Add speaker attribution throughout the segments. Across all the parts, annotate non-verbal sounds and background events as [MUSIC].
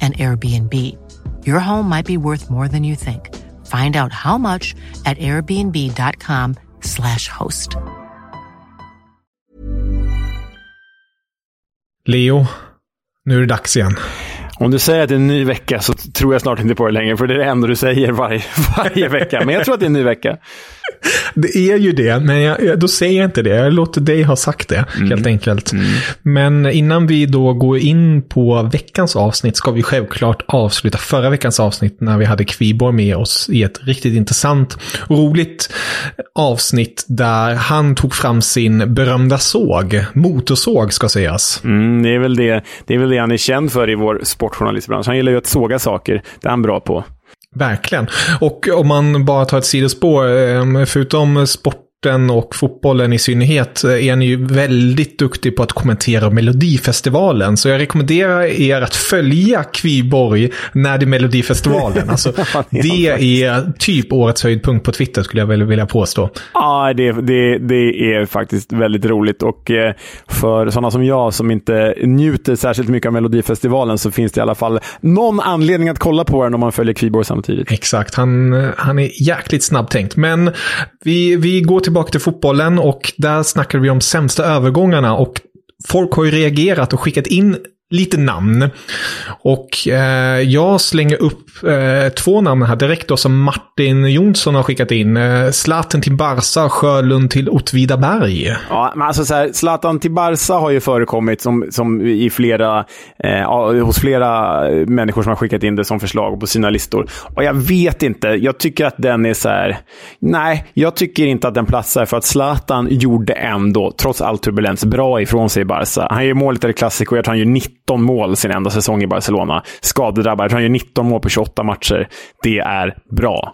Speaker 1: an Airbnb. Your home might be worth more than you think. Find out how much at airbnb.com/slash host.
Speaker 2: Leo, nu är det dags igen.
Speaker 3: Om du säger att det är en ny vecka så tror jag snart inte på det längre, för det är det enda du säger varje, [LAUGHS] varje vecka. Men jag tror att det är en ny vecka. [LAUGHS]
Speaker 2: Det är ju det, men jag, då säger jag inte det. Jag låter dig ha sagt det, mm. helt enkelt. Mm. Men innan vi då går in på veckans avsnitt ska vi självklart avsluta förra veckans avsnitt när vi hade Kviborg med oss i ett riktigt intressant och roligt avsnitt där han tog fram sin berömda såg. Motorsåg ska sägas.
Speaker 3: Mm, det, är väl det, det är väl det han är känd för i vår sportjournalistbransch. Han gillar ju att såga saker. Det är han bra på.
Speaker 2: Verkligen. Och om man bara tar ett sidospår, eh, förutom sport sporten och fotbollen i synnerhet eh, är ni ju väldigt duktig på att kommentera Melodifestivalen. Så jag rekommenderar er att följa Kviborg när det är Melodifestivalen. [LAUGHS] Alltså, det är typ årets höjdpunkt på Twitter skulle jag väl vilja påstå.
Speaker 3: Ja, det, det, det är faktiskt väldigt roligt och eh, för sådana som jag som inte njuter särskilt mycket av Melodifestivalen så finns det i alla fall någon anledning att kolla på den om man följer Kviborg samtidigt.
Speaker 2: Exakt, han, han är jäkligt snabbtänkt. Men vi, vi går till tillbaka till fotbollen och där snackade vi om sämsta övergångarna och folk har ju reagerat och skickat in lite namn. Och eh, jag slänger upp eh, två namn här direkt då som Martin Jonsson har skickat in. Eh, Zlatan till Barca, Sjölund till Åtvidaberg.
Speaker 3: Ja, men alltså så här, Zlatan till Barca har ju förekommit som, som i flera, eh, hos flera människor som har skickat in det som förslag på sina listor. Och jag vet inte, jag tycker att den är så här, nej, jag tycker inte att den platsar för att Zlatan gjorde ändå, trots all turbulens, bra ifrån sig i Barca. Han gör mål i Clasico, jag tror han gör 90 19 mål sin enda säsong i Barcelona. Skadedrabbad. Han gör 19 mål på 28 matcher. Det är bra.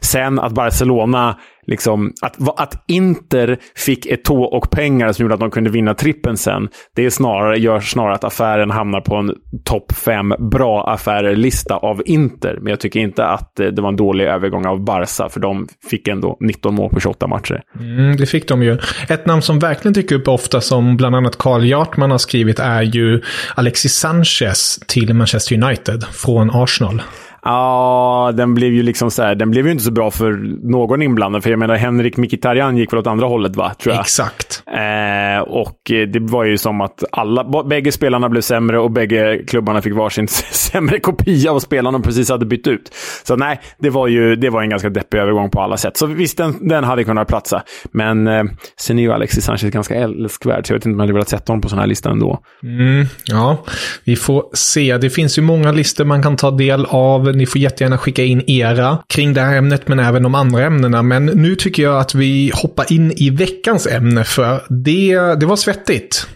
Speaker 3: Sen att Barcelona liksom, att, att Inter fick ett tå och pengar som gjorde att de kunde vinna trippen sen, det är snarare, gör snarare att affären hamnar på en topp fem bra affärer-lista av Inter. Men jag tycker inte att eh, det var en dålig övergång av Barca, för de fick ändå 19 mål på 28 matcher.
Speaker 2: Mm, det fick de ju. Ett namn som verkligen dyker upp ofta, som bland annat Carl Jartman har skrivit, är ju Alexis Sanchez till Manchester United från Arsenal.
Speaker 3: Ja, den blev ju liksom så här, den blev ju inte så bra för någon inblandad. För jag menar, Henrik Mkhitaryan gick väl åt andra hållet, va? Tror jag.
Speaker 2: Exakt.
Speaker 3: Eh, och det var ju som att alla, bägge spelarna blev sämre och bägge klubbarna fick varsin [LAUGHS] sämre kopia av spelarna de precis hade bytt ut. Så nej, det var ju det var en ganska deppig övergång på alla sätt. Så visst, den, den hade kunnat platsa. Men eh, sen är ju Alexis Sanchez ganska älskvärd, så jag vet inte om jag hade velat sätta honom på sån här lista ändå.
Speaker 2: Mm, ja, vi får se. Det finns ju många listor man kan ta del av ni får jättegärna skicka in era kring det här ämnet, men även de andra ämnena. Men nu tycker jag att vi hoppar in i veckans ämne, för det, det var svettigt.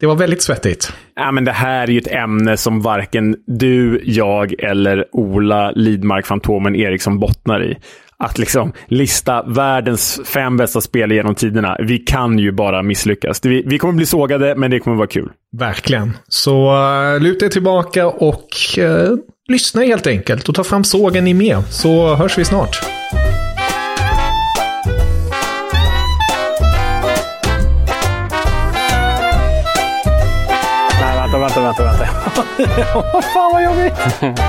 Speaker 2: Det var väldigt svettigt.
Speaker 3: Ja, men det här är ju ett ämne som varken du, jag eller Ola Lidmark, Fantomen Eriksson bottnar i. att liksom lista världens fem bästa spel genom tiderna. Vi kan ju bara misslyckas. Vi, vi kommer bli sågade, men det kommer vara kul.
Speaker 4: Verkligen. Så uh, luta er tillbaka och uh, lyssna helt enkelt. Och ta fram sågen ni med, så hörs vi snart.
Speaker 3: Vänta, vänta. [LAUGHS] Fan vad jobbigt! [LAUGHS]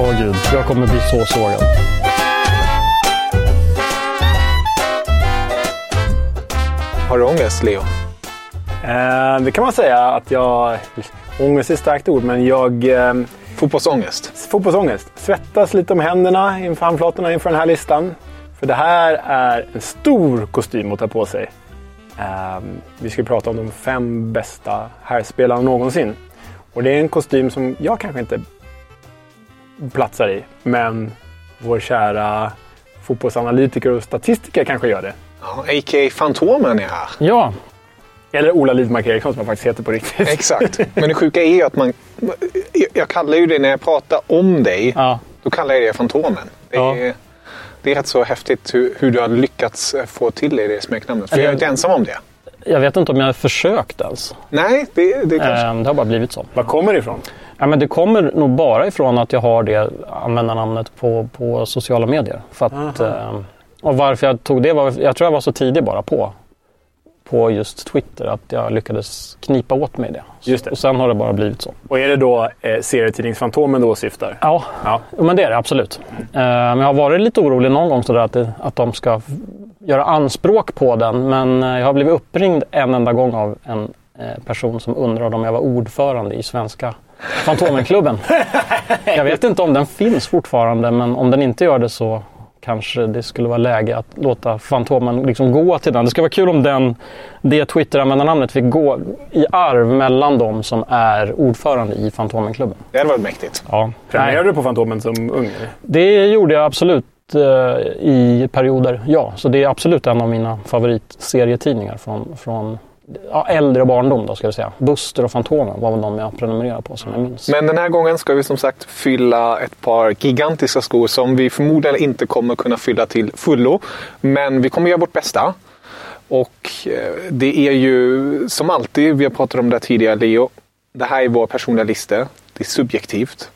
Speaker 5: Åh oh, gud, jag kommer bli så sågad.
Speaker 4: Har du ångest, Leo?
Speaker 3: Eh, det kan man säga att jag... Ångest är ett starkt ord, men jag... Eh,
Speaker 4: Fotbollsångest?
Speaker 3: Fotbollsångest. Svettas lite om händerna inför handflatorna inför den här listan. För det här är en stor kostym att ta på sig. Eh, vi ska prata om de fem bästa herrspelarna någonsin. Och det är en kostym som jag kanske inte platsar i. Men vår kära fotbollsanalytiker och statistiker kanske gör det.
Speaker 4: Ja, A.k.a. Fantomen är här.
Speaker 5: Ja.
Speaker 3: Eller Ola Lidmark Eriksson som han faktiskt heter på riktigt.
Speaker 4: Exakt. [LAUGHS] Men det sjuka är ju att man... Jag kallar ju det när jag pratar om dig.
Speaker 5: Ja.
Speaker 4: Då kallar jag det Fantomen. Det är, ja. Det är rätt så häftigt hur, hur, du har lyckats få till dig det smeknamnet. För jag är inte ensam om det.
Speaker 5: Jag vet inte om jag har försökt ens.
Speaker 4: Nej, det, det kanske...
Speaker 5: Det har bara blivit så.
Speaker 3: Var kommer det ifrån?
Speaker 5: Ja, men det kommer nog bara ifrån att jag har det användarnamnet på, på sociala medier. För att, eh, och varför jag tog det var, jag tror jag var så tidig bara på, på just Twitter att jag lyckades knipa åt mig det.
Speaker 3: Just det.
Speaker 5: Och sen har det bara blivit så.
Speaker 3: Och är det då eh, serietidningsfantomen du åsyftar?
Speaker 5: Ja, ja. men det är det absolut. Eh, men jag har varit lite orolig någon gång sådär att, det, att de ska göra anspråk på den. Men eh, jag har blivit uppringd en enda gång av en eh, person som undrade om jag var ordförande i Svenska Fantomenklubben. [LAUGHS] jag vet inte om den finns fortfarande men om den inte gör det så kanske det skulle vara läge att låta Fantomen liksom gå till den. Det skulle vara kul om den, det Twitter-användarnamnet fick gå i arv mellan de som är ordförande i Fantomenklubben.
Speaker 4: Det hade varit mäktigt.
Speaker 5: Ja.
Speaker 3: Prenumererade du på Fantomen som ung?
Speaker 5: Det gjorde jag absolut eh, i perioder, ja. Så det är absolut en av mina favoritserietidningar från, från ja, äldre barndom då ska jag säga. Buster och Fantomen var de jag prenumererade på som jag minns.
Speaker 4: Men den här gången ska vi som sagt fylla ett par gigantiska skor som vi förmodligen inte kommer kunna fylla till fullo. Men vi kommer göra vårt bästa. Och eh, det är ju som alltid, vi har pratat om det tidigare Leo. Det här är vår personliga lista. Det är subjektivt.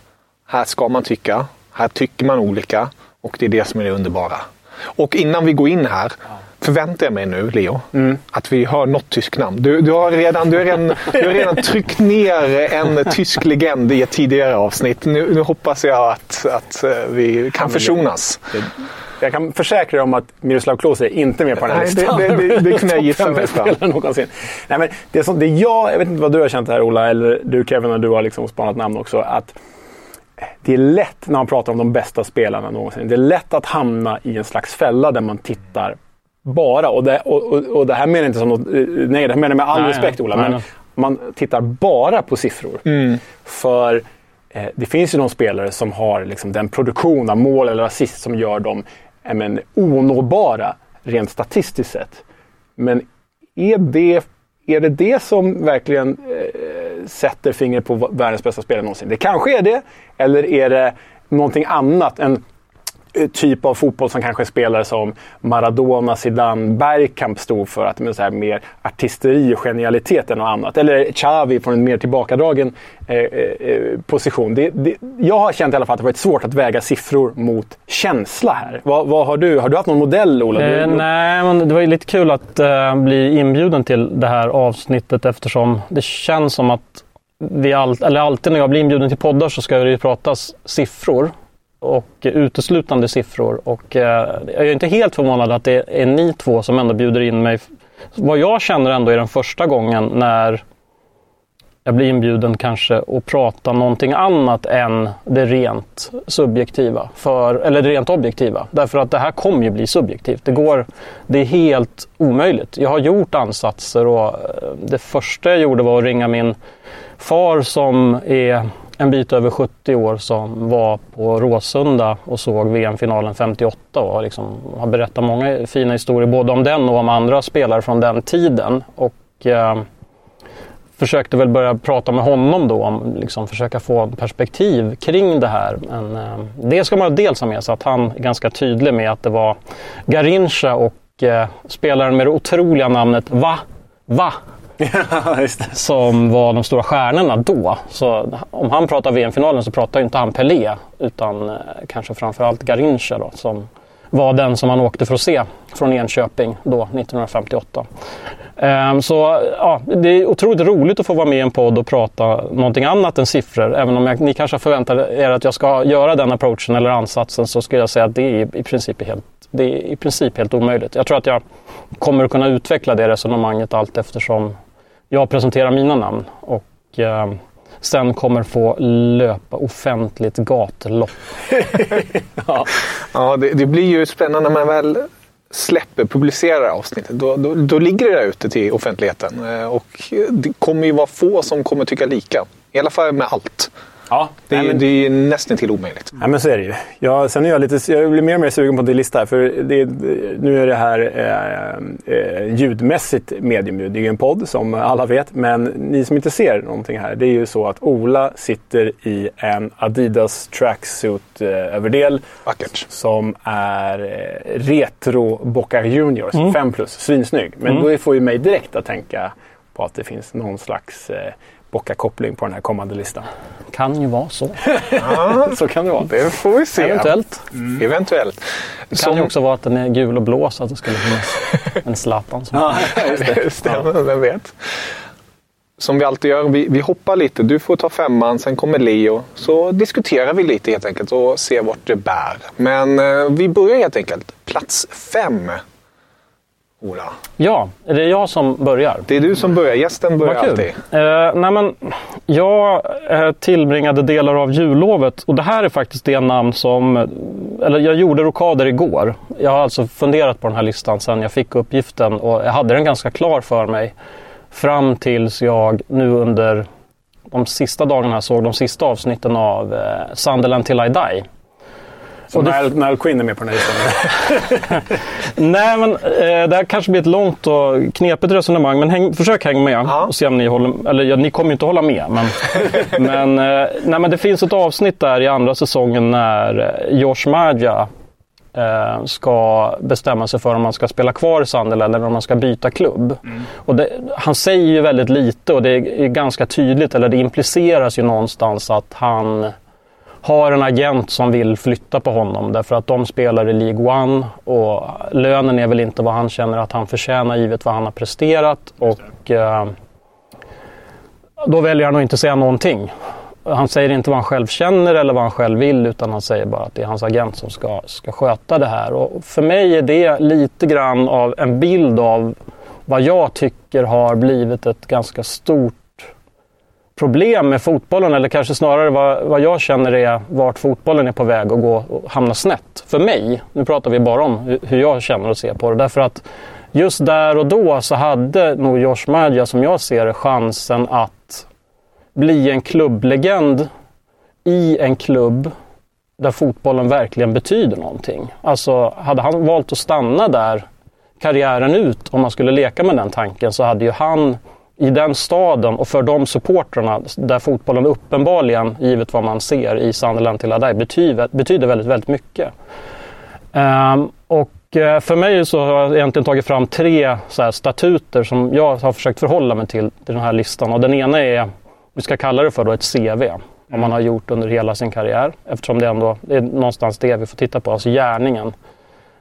Speaker 4: Här ska man tycka. Här tycker man olika. Och det är det som är det underbara. Och innan vi går in här förväntar jag mig nu, Leo, mm. att vi har något tyskt namn. Du, du, har redan, du, har redan, du har redan tryckt ner en tysk legend i ett tidigare avsnitt. Nu, nu hoppas jag att, att eh, vi kan försonas.
Speaker 3: Jag kan försäkra dig om att Miroslav Klose är inte med på den här listan.
Speaker 4: Det, det, det, det kunde jag [LAUGHS] gissa
Speaker 3: någonsin. Nej, men det, som, det jag, jag vet inte vad du har känt här Ola, eller du Kevin, när du har liksom spanat namn också. Att det är lätt när man pratar om de bästa spelarna någonsin. Det är lätt att hamna i en slags fälla där man tittar bara, och det, och, och, och det här menar jag inte som något, eh, nej det här menar jag med all nej, respekt Ola, nej, men man tittar bara på siffror. Mm. För eh, det finns ju de spelare som har liksom den produktion av mål eller assist som gör dem eh, men, onåbara rent statistiskt sett. Men är det är det det som verkligen eh, sätter fingret på världens bästa spelare någonsin? Det kanske är det, eller är det någonting annat? En Eh, typ av fotboll som kanske spelare som Maradona, Zidane, Bergkamp stod för. Att med så här mer artisteri och genialitet än något annat. Eller Xavi från en mer tillbakadragen eh, eh, position. Det, det, jag har känt i alla fall att det varit svårt att väga siffror mot känsla här. Vad, vad har du? Har du haft någon modell, Ola?
Speaker 5: Eh, nej, men det var ju lite kul att eh, bli inbjuden till det här avsnittet eftersom det känns som att vi all, eller alltid när jag blir inbjuden till poddar så ska det ju pratas siffror och uteslutande siffror. Och eh, jag är inte helt förvånad att det är ni två som ändå bjuder in mig. Vad jag känner ändå är den första gången när jag blir inbjuden kanske att prata någonting annat än det rent subjektiva. För, eller det rent objektiva. Därför att det här kommer ju bli subjektivt. Det, går, det är helt omöjligt. Jag har gjort ansatser och eh, det första jag gjorde var att ringa min far som är en bit över 70 år som var på Råsunda och såg VM-finalen 58 och liksom har berättat många fina historier både om den och om andra spelare från den tiden. Och, eh, försökte väl börja prata med honom då om liksom försöka få perspektiv kring det här. Men eh, det ska man dels ha med sig att han är ganska tydlig med att det var Garincha och eh, spelaren med det otroliga namnet Va? Va? [LAUGHS] som var de stora stjärnorna då. Så om han pratar VM-finalen så pratar inte han Pelé utan eh, kanske framförallt Garincha då, som var den som han åkte för att se från Enköping då 1958. Ehm, så ja, det är otroligt roligt att få vara med i en podd och prata någonting annat än siffror. Även om jag, ni kanske förväntar er att jag ska göra den approachen eller ansatsen så skulle jag säga att det är i princip helt, det är i princip helt omöjligt. Jag tror att jag kommer att kunna utveckla det resonemanget allt eftersom jag presenterar mina namn. Och, eh, sen kommer få löpa offentligt gatlopp. [LAUGHS]
Speaker 2: ja, ja det, det, blir ju spännande när man väl släpper, publicerar avsnittet. Då, då, då ligger det där ute till offentligheten. Eh, och det kommer ju vara få som kommer tycka lika. I alla fall med allt. Ja, det, är, men... det är nästan till omöjligt.
Speaker 3: Ja, men så är det ju. Jag, sen är jag, lite, jag blir mer och mer sugen på din lista här. För det, nu är det här eh, eh, ljudmässigt medium. Det är ju en podd som alla vet. Men ni som inte ser någonting här. Det är ju så att Ola sitter i en Adidas tracksuit-överdel. Eh, som är eh, retro Boca Juniors. Mm. 5 plus. Svinsnygg. Men mm. då får ju mig direkt att tänka på att det finns någon slags eh, bocka-koppling på den här kommande listan.
Speaker 5: Kan ju vara så.
Speaker 2: ja, [LAUGHS] så kan det vara. Det får vi se.
Speaker 5: Eventuellt.
Speaker 2: Mm. Eventuellt.
Speaker 5: Det kan Som... ju också vara att den är gul och blå så att det skulle finnas en Zlatan. Som... [LAUGHS]
Speaker 2: ja, det stämmer. Ja. Vem vet. Som vi alltid gör, vi, vi hoppar lite. Du får ta femman, sen kommer Leo. Så diskuterar vi lite helt enkelt och ser vart det bär. Men eh, vi börjar helt enkelt. Plats fem. Ola?
Speaker 5: Ja, är det jag som börjar?
Speaker 2: Det är du som börjar. Gästen börjar alltid.
Speaker 5: Eh, nej men, jag eh, tillbringade delar av jullovet och det här är faktiskt det namn som... Eller jag gjorde rokader igår. Jag har alltså funderat på den här listan sedan jag fick uppgiften och jag hade den ganska klar för mig. Fram tills jag nu under de sista dagarna såg de sista avsnitten av eh, Sunderland till I Die.
Speaker 3: Så det... Nile Queen är med på den här listan? [LAUGHS]
Speaker 5: Nej, men eh, det här kanske blir ett långt och knepigt resonemang. Men häng, försök hänga med ja. och se om ni håller Eller ja, ni kommer ju inte hålla med. Men, [LAUGHS] men, eh, nej, men det finns ett avsnitt där i andra säsongen när eh, Josh Maja eh, ska bestämma sig för om man ska spela kvar i Sunderland eller om man ska byta klubb. Mm. Och det, han säger ju väldigt lite och det är ganska tydligt, eller det impliceras ju någonstans att han har en agent som vill flytta på honom därför att de spelar i League One och lönen är väl inte vad han känner att han förtjänar givet vad han har presterat. Och eh, då väljer han att inte säga någonting. Han säger inte vad han själv känner eller vad han själv vill utan han säger bara att det är hans agent som ska, ska sköta det här. Och för mig är det lite grann av en bild av vad jag tycker har blivit ett ganska stort problem med fotbollen eller kanske snarare vad, vad jag känner är vart fotbollen är på väg att gå och hamna snett. För mig, nu pratar vi bara om hur jag känner och ser på det. Därför att just där och då så hade nog Josh Maja som jag ser det chansen att bli en klubblegend i en klubb där fotbollen verkligen betyder någonting. Alltså hade han valt att stanna där karriären ut, om man skulle leka med den tanken, så hade ju han i den staden och för de supportrarna där fotbollen uppenbarligen, givet vad man ser i Sunderland till Adai, betyder, betyder väldigt, väldigt mycket. Um, och uh, för mig så har jag egentligen tagit fram tre så statuter som jag har försökt förhålla mig till, till den här listan. Och den ena är, vi ska kalla det för då ett CV, vad man har gjort under hela sin karriär. Eftersom det ändå det är någonstans det vi får titta på, alltså gärningen.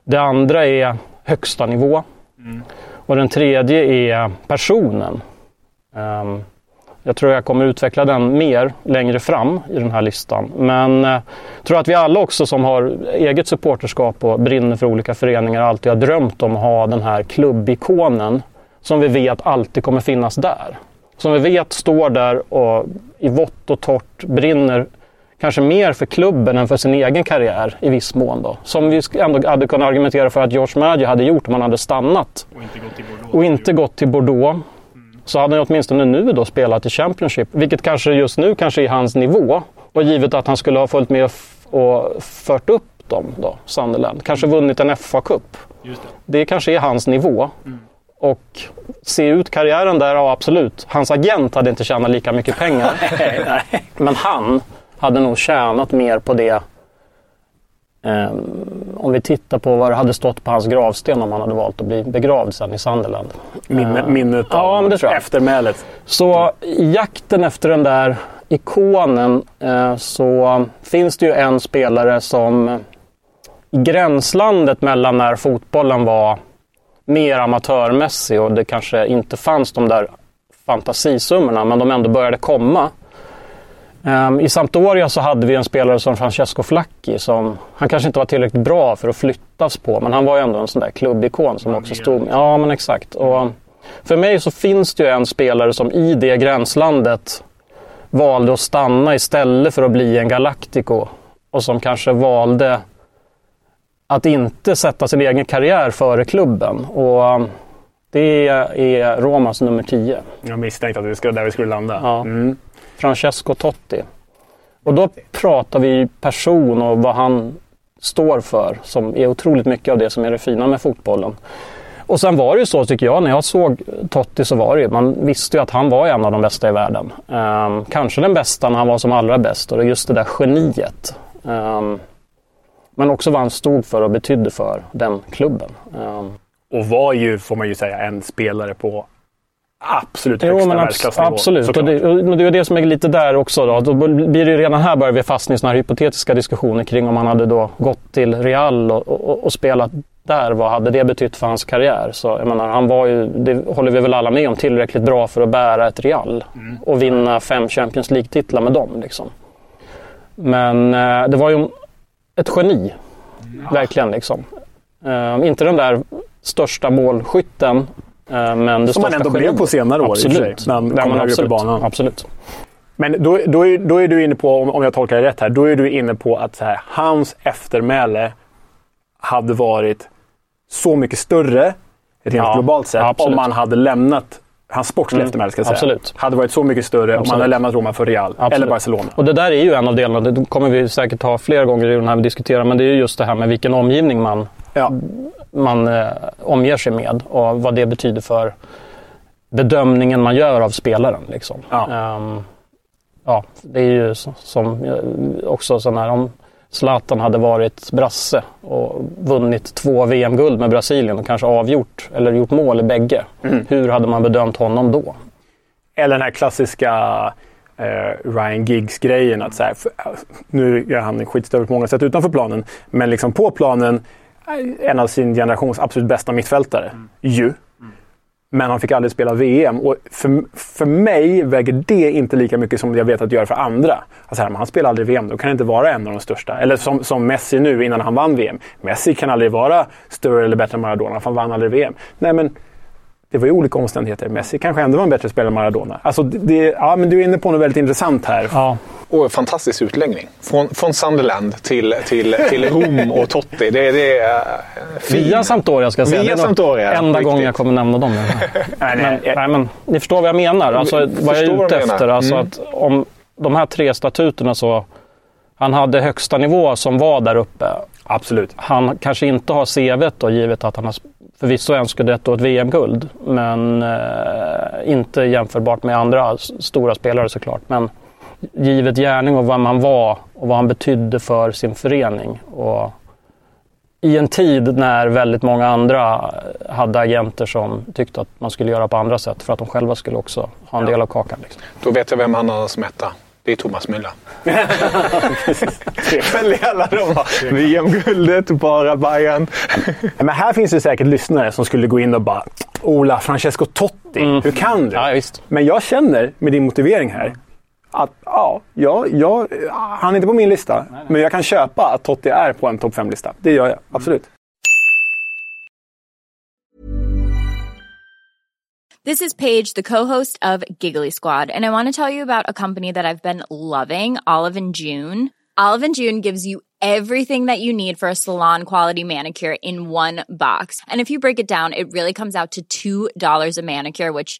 Speaker 5: Det andra är högsta nivå. Mm. Och den tredje är personen. Um, jag tror jag kommer utveckla den mer längre fram i den här listan. Men jag uh, tror att vi alla också som har eget supporterskap och brinner för olika föreningar alltid har drömt om att ha den här klubbikonen som vi vet alltid kommer finnas där. Som vi vet står där och i vått och torrt brinner kanske mer för klubben än för sin egen karriär i viss mån. Då. Som vi ändå hade kunnat argumentera för att George Maggio hade gjort om han hade stannat.
Speaker 3: Och inte gått till Bordeaux.
Speaker 5: Och inte gått till Bordeaux så hade han åtminstone nu då spelat i Championship. Vilket kanske just nu kanske är hans nivå. Och givet att han skulle ha följt med och fört upp dem då, Sunderland. Kanske vunnit en FA-cup. Det. det kanske är hans nivå. Mm. Och se ut karriären där, ja absolut. Hans agent hade inte tjänat lika mycket pengar. [LAUGHS] Men han hade nog tjänat mer på det. Um, om vi tittar på vad det hade stått på hans gravsten om han hade valt att bli begravd sen i Sunderland.
Speaker 3: Minne, minnet
Speaker 5: ja,
Speaker 3: av
Speaker 5: jag.
Speaker 3: eftermälet.
Speaker 5: Så i jakten efter den där ikonen uh, så finns det ju en spelare som i gränslandet mellan när fotbollen var mer amatörmässig och det kanske inte fanns de där fantasisummorna men de ändå började komma. Um, I Sampdoria så hade vi en spelare som Francesco Flacchi som han kanske inte var tillräckligt bra för att flyttas på men han var ju ändå en sån där klubbikon som också stod... Ja men exakt. Och för mig så finns det ju en spelare som i det gränslandet valde att stanna istället för att bli en Galactico och som kanske valde att inte sätta sin egen karriär före klubben. Och um, det är Romas nummer 10.
Speaker 3: Jag misstänkte att det skulle där vi skulle landa.
Speaker 5: Ja. Mm. Francesco Totti. Och då pratar vi person och vad han står för som är otroligt mycket av det som är det fina med fotbollen. Och sen var det ju så tycker jag, när jag såg Totti så var det ju, man visste ju att han var en av de bästa i världen. Um, kanske den bästa när han var som allra bäst och just det där geniet. Um, men också vad han stod för och betydde för den klubben. Um,
Speaker 3: och var ju, får man ju säga, en spelare på absolut högsta jo, världsklassnivå.
Speaker 5: Absolut, och det, och det är det som är lite där också. Då, då blir det ju redan här börjar vi fastna i här hypotetiska diskussioner kring om han hade då gått till Real och, och, och spelat där. Vad hade det betytt för hans karriär? Så jag menar, han var ju, det håller vi väl alla med om, tillräckligt bra för att bära ett Real mm. och vinna fem Champions League-titlar med dem. Liksom. Men eh, det var ju ett geni. Ja. Verkligen liksom. Uh, inte den där största målskytten. Uh, men det
Speaker 3: Som man ändå blev på senare år
Speaker 5: absolut.
Speaker 3: i och för sig. När han kom högre upp banan.
Speaker 5: Absolut.
Speaker 3: Men då, då, är, då är du inne på, om jag tolkar det rätt här, då är du inne på att här, hans eftermäle hade varit så mycket större rent ja, globalt sett absolut. om man hade lämnat hans sportsliga mm, eftermäle ska jag säga, absolut. hade varit så mycket större absolut. om man hade lämnat Roma för Real absolut. eller Barcelona.
Speaker 5: Och det där är ju en av delarna, det kommer vi säkert ha fler gånger i den här vi diskuterar, men det är ju just det här med vilken omgivning man, ja. man eh, omger sig med och vad det betyder för bedömningen man gör av spelaren. Liksom. Ja. Um, ja, det är ju som eh, också sån här, om Zlatan hade varit brasse och vunnit två VM-guld med Brasilien och kanske avgjort eller gjort mål i bägge. Mm. Hur hade man bedömt honom då?
Speaker 3: Eller den här klassiska eh, Ryan Giggs-grejen. Att så här, för, nu är han skitstörre på många sätt utanför planen, men liksom på planen en av sin generations absolut bästa mittfältare. Mm. Ju. Men han fick aldrig spela VM. Och för, för mig väger det inte lika mycket som jag vet att det gör för andra. Alltså här, han spelar aldrig VM, då kan han inte vara en av de största. Eller som, som Messi nu innan han vann VM. Messi kan aldrig vara större eller bättre än Maradona, för han vann aldrig VM. Nej, men det var ju olika omständigheter. Messi kanske ändå var en bättre spelare än Maradona. Alltså, det, ja, men du är inne på något väldigt intressant här.
Speaker 5: Ja.
Speaker 2: Och fantastisk utläggning. Från, från Sunderland till, till, till [LAUGHS] Rom och Totti. Det, det är
Speaker 5: fin. Via Sampdoria ska jag säga.
Speaker 2: Via det är Sampdoria,
Speaker 5: enda gången jag kommer nämna dem. [LAUGHS] nej, nej, nej, men, ni förstår vad jag menar. Alltså, vad jag är ute efter. Alltså, mm. att om de här tre statuterna så... Han hade högsta nivå som var där uppe.
Speaker 3: Absolut.
Speaker 5: Han kanske inte har CV då, givet att han har förvisso scudetto och ett VM-guld. Men eh, inte jämförbart med andra stora spelare såklart. Men givet gärning och vad man var och vad han betydde för sin förening. Och I en tid när väldigt många andra hade agenter som tyckte att man skulle göra på andra sätt för att de själva skulle också ha en del av kakan. Liksom.
Speaker 2: Då vet jag vem han har som etta. Det är Thomas Müller. [LAUGHS] Väldigt alla de har VM-guldet, bara Bayern. [LAUGHS]
Speaker 3: Men här finns det säkert lyssnare som skulle gå in och bara Ola, Francesco Totti, mm. hur kan du?
Speaker 5: Ja,
Speaker 3: Men jag känner med din motivering här att ja, ja, ja, han är inte på min lista. Nej, nej. Men jag kan köpa att Totti är på en topp 5-lista. Det gör jag, absolut.
Speaker 6: This is Paige, the co-host of Giggly Squad. And I want to tell you about a company that I've been loving, Olive and June. Olive and June gives you everything that you need for a salon quality manicure in one box. And if you break it down, it really comes out to $2 a manicure, which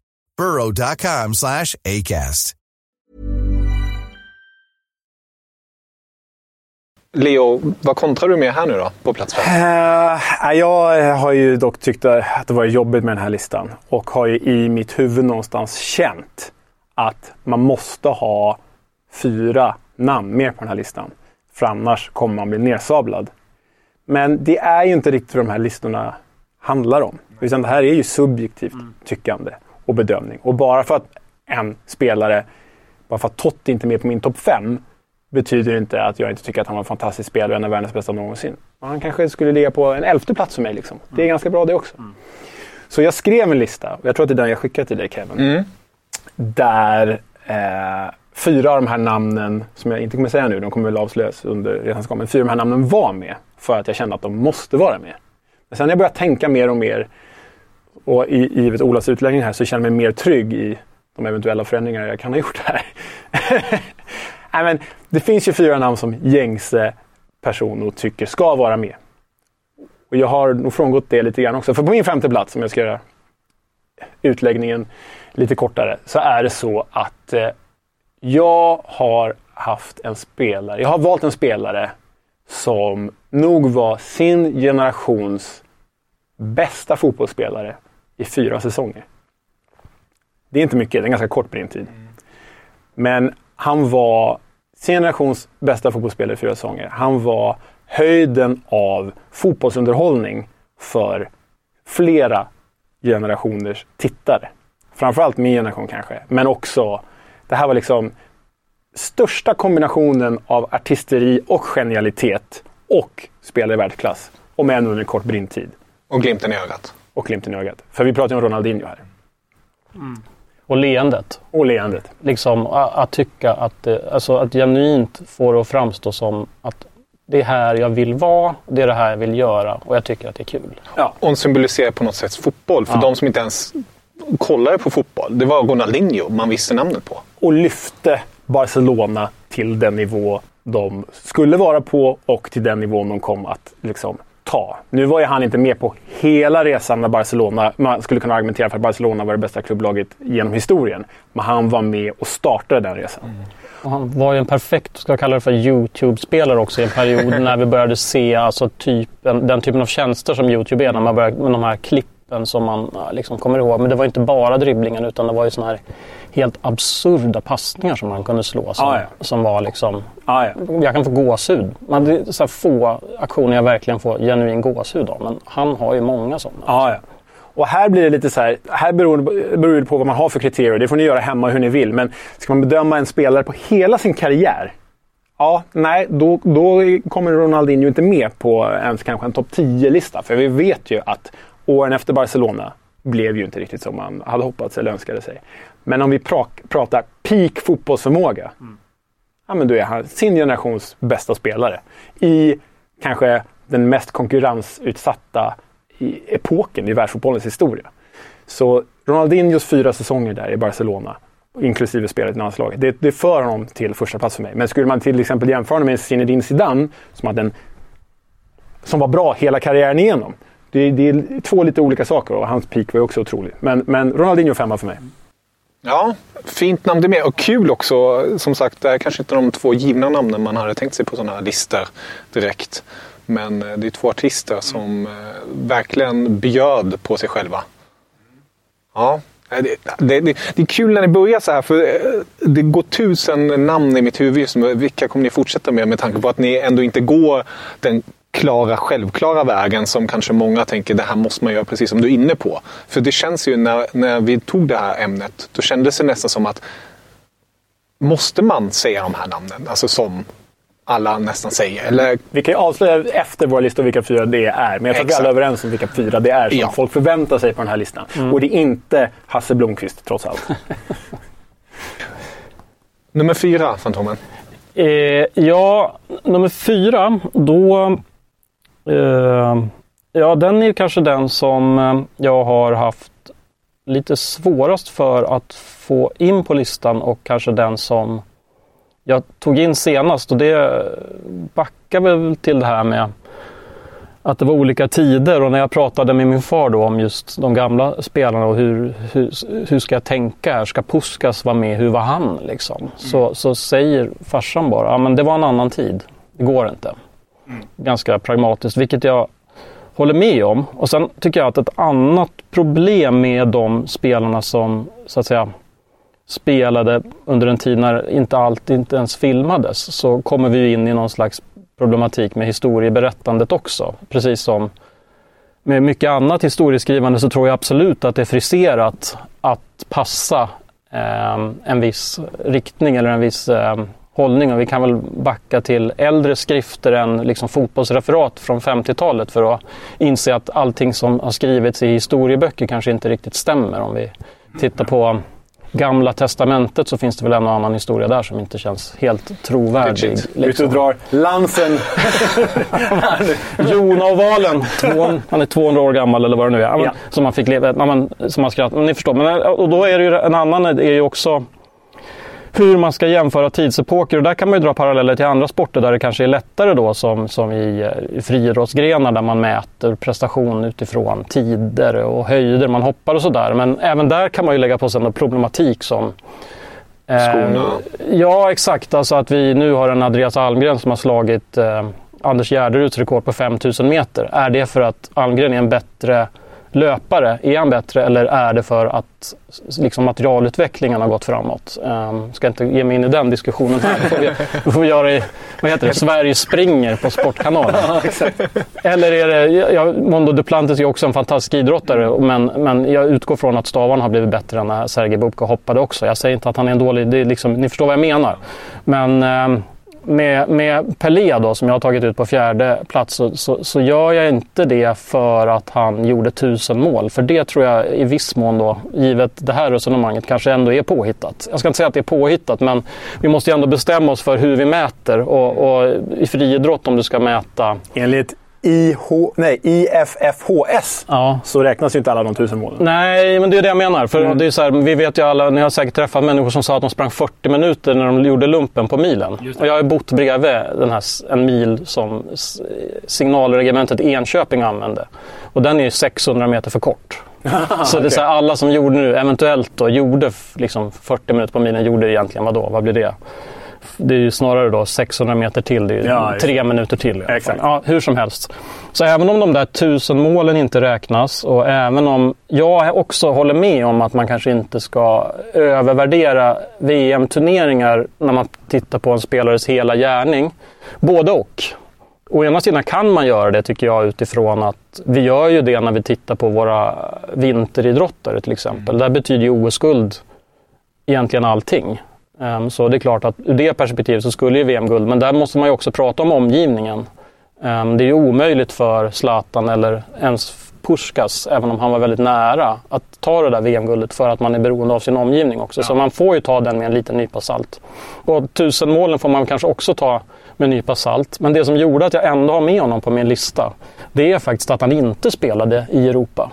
Speaker 7: burrow.com slash ACAST.
Speaker 4: Leo, vad kontrar du med här nu då, på plats fem?
Speaker 3: Uh, jag har ju dock tyckt att det var jobbigt med den här listan och har ju i mitt huvud någonstans känt att man måste ha fyra namn mer på den här listan. För annars kommer man bli nersablad. Men det är ju inte riktigt vad de här listorna handlar om. Utan det här är ju subjektivt tyckande och bedömning. Och bara för att en spelare, bara för att Totti inte är med på min topp 5, betyder inte att jag inte tycker att han var en fantastisk spelare och en av världens bästa någonsin. Han kanske skulle ligga på en elfte plats för mig. Liksom. Det är ganska bra det också. Så jag skrev en lista, och jag tror att det är den jag skickade till dig Kevin. Där eh, fyra av de här namnen, som jag inte kommer säga nu, de kommer väl avslöjas under resans gång, men fyra av de här namnen var med för att jag kände att de måste vara med. Men sen när jag började tänka mer och mer och i, givet Olas utläggning här så känner jag mig mer trygg i de eventuella förändringar jag kan ha gjort här. [LAUGHS] Nej, men det finns ju fyra namn som gängse personer tycker ska vara med. Och jag har nog frångått det lite grann också. För på min femte plats, om jag ska göra utläggningen lite kortare, så är det så att eh, jag har haft en spelare, jag har valt en spelare som nog var sin generations bästa fotbollsspelare i fyra säsonger. Det är inte mycket, det är en ganska kort brintid. Men han var sin generations bästa fotbollsspelare i fyra säsonger. Han var höjden av fotbollsunderhållning för flera generationers tittare. Framförallt min generation kanske, men också det här var liksom största kombinationen av artisteri och genialitet och spelare i världsklass. Om än under en kort brintid.
Speaker 4: Och glimten i ögat.
Speaker 3: Och glimten i ögat. För vi pratar ju om Ronaldinho här.
Speaker 5: Och leendet.
Speaker 3: Och leendet.
Speaker 5: Liksom att tycka att, det- alltså att genuint få det att framstå som att det är här jag vill vara, det är det här jag vill göra och jag tycker att det är kul.
Speaker 3: Ja.
Speaker 4: Och symboliserar på något sätt fotboll. För
Speaker 5: Ja.
Speaker 4: de som inte ens kollade på fotboll, det var Ronaldinho man visste namnet på.
Speaker 3: Och lyfte Barcelona till den nivå de skulle vara på och till den nivån de kom att liksom, ta. Nu var ju han inte med på hela resan med Barcelona. Man skulle kunna argumentera för att Barcelona var det bästa klubblaget genom historien. Men han var med och startade den resan.
Speaker 5: Och han var ju en perfekt, ska jag kalla det för, YouTube-spelare också i en period [LAUGHS] när vi började se alltså typen, den typen av tjänster som YouTube är. När man började med de här klippen som man liksom kommer ihåg. Men det var inte bara dribblingen utan det var ju såna här helt absurda passningar som man kunde slå. Som,
Speaker 3: Ja, ja.
Speaker 5: som var liksom,
Speaker 3: Ah, ja.
Speaker 5: jag kan få gåshud. Man, det är så få aktioner jag verkligen får genuin gåshud av. Men han har ju många sådana.
Speaker 3: Ja, ja. Och här blir det lite så här, här beror, beror det på vad man har för kriterier. Det får ni göra hemma hur ni vill. Men ska man bedöma en spelare på hela sin karriär? Ja, nej, då, då kommer Ronaldinho inte med på ens kanske en topp 10-lista. För vi vet ju att åren efter Barcelona blev ju inte riktigt som man hade hoppats eller önskade sig. Men om vi pra, pratar peak fotbollsförmåga. Ja, men då är han sin generations bästa spelare. I kanske den mest konkurrensutsatta i epoken i världsfotbollens historia. Så
Speaker 5: Ronaldinhos fyra säsonger där i Barcelona, inklusive spelet i landslaget, det, det för honom till första plats för mig. Men skulle man till exempel jämföra honom med Zinedine Zidane, som, hade en, som var bra hela karriären igenom. Det, det är två lite olika saker och hans peak var ju också otrolig. Men, men Ronaldinho femma för mig.
Speaker 4: Ja, fint namn det med. Och kul också. Som sagt, det är kanske inte de två givna namnen man hade tänkt sig på sådana här listor direkt. Men eh, det är två artister som eh, verkligen bjöd på sig själva. Ja, eh, det, det, det, det är kul när ni börjar så här, för det går tusen namn i mitt huvud just nu. Vilka kommer ni fortsätta med, med tanke på att ni ändå inte går den klara, självklara vägen som kanske många tänker det här måste man göra precis som du är inne på. För det känns ju när, när vi tog det här ämnet, då kändes det nästan som att måste man säga de här namnen? Alltså som alla nästan säger. Eller,
Speaker 5: Vi kan ju avslöja efter våra listor vilka fyra det är. Men jag tror att vi alla är överens om vilka fyra det är som
Speaker 4: Ja.
Speaker 5: folk förväntar sig på den här listan. Och det är inte Hasse Blomqvist trots allt. [LAUGHS]
Speaker 4: nummer fyra, Fantomen.
Speaker 5: Eh, ja, nummer fyra, då... Eh, ja, den är ju kanske den som eh, jag har haft lite svårast för att få in på listan och kanske den som jag tog in senast. Och det eh, backar väl till det här med att det var olika tider och när jag pratade med min far då om just de gamla spelarna och hur, hur, hur ska jag tänka här? Ska Puskas vara med? Hur var han? Liksom? Så, så säger farsan bara, ja men det var en annan tid. Det går inte. Mm. Ganska pragmatiskt, vilket jag håller med om. Och sen tycker jag att ett annat problem med de spelarna som så att säga spelade under en tid när inte allt inte ens filmades så kommer vi in i någon slags problematik med historieberättandet också. Precis som med mycket annat historieskrivande så tror jag absolut att det är friserat att passa eh, en viss riktning eller en viss eh, hållning. Och vi kan väl backa till äldre skrifter än liksom fotbollsreferat från 50-talet för att inse att allting som har skrivits i historieböcker kanske inte riktigt stämmer. Om vi tittar på Gamla testamentet så finns det väl en och annan historia där som inte känns helt trovärdig.
Speaker 4: Legit.
Speaker 5: Ut och drar lansen. [LAUGHS] Jona och valen, två, han är 200 år gammal eller vad det nu är. Ja. Som man fick leva, men, som man skrattar, men ni förstår. Men, och då är det ju en annan är ju också hur man ska jämföra tidsepoker. Och där kan man ju dra paralleller till andra sporter där det kanske är lättare då som, som i, eh, i friidrottsgrenar där man mäter prestation utifrån tider och höjder man hoppar och sådär. Men även där kan man ju lägga på sig en problematik som eh,
Speaker 4: Skorna.
Speaker 5: Ja, exakt. Alltså att vi nu har en Andreas Almgren som har slagit eh, Anders Gärderuds rekord på 5000 meter. Är det för att Almgren är en bättre löpare? Är han bättre eller är det för att liksom, materialutvecklingen har gått framåt? Um, ska inte ge mig in i den diskussionen här. Det får vi, det får vi göra i vad heter det? Sverige springer på Sportkanalen. [LAUGHS] Eller är det, ja, Mondo Duplantis är också en fantastisk idrottare men, men jag utgår från att stavarna har blivit bättre när Sergej Bubka hoppade också. Jag säger inte att han är en dålig, det är liksom, ni förstår vad jag menar. Men ehm, med, med Pelé då, som jag har tagit ut på fjärde plats så, så, så gör jag inte det för att han gjorde tusen mål. För det tror jag i viss mån då, givet det här resonemanget, kanske ändå är påhittat. Jag ska inte säga att det är påhittat, men vi måste ju ändå bestämma oss för hur vi mäter. Och, och i friidrott, om du ska mäta...
Speaker 8: Enligt IH, nej, IFFHS
Speaker 5: Ja.
Speaker 8: så räknas ju inte alla de tusen målen.
Speaker 5: Nej, men det är det jag menar. För det är så här, vi vet ju alla, ni har säkert träffat människor som sa att de sprang 40 minuter när de gjorde lumpen på milen. Och jag har bott bredvid den här, en mil som signalregementet Enköping använde. Och den är ju 600 meter för kort. [LAUGHS] så det är så här, alla som gjorde nu, eventuellt då, gjorde liksom 40 minuter på milen, gjorde egentligen vad då? Vad blir det? Det är ju snarare då 600 meter till. Det är
Speaker 8: Ja,
Speaker 5: tre minuter till.
Speaker 8: Exakt.
Speaker 5: Ja, hur som helst. Så även om de där tusen målen inte räknas och även om jag också håller med om att man kanske inte ska övervärdera VM-turneringar när man tittar på en spelares hela gärning. Både och. Å ena sidan kan man göra det tycker jag utifrån att vi gör ju det när vi tittar på våra vinteridrottare till exempel. Där betyder ju OS-guld egentligen allting. Ehm, Så det är klart att ur det perspektivet så skulle ju VM-guld, men där måste man ju också prata om omgivningen. Ehm, Det är ju omöjligt för Zlatan eller ens Puskas, även om han var väldigt nära, att ta det där VM-guldet för att man är beroende av sin omgivning också. Så man får ju ta den med en liten nypa salt. Och tusenmålen får man kanske också ta med en nypa salt. Men det som gjorde att jag ändå har med honom på min lista, det är faktiskt att han inte spelade i Europa.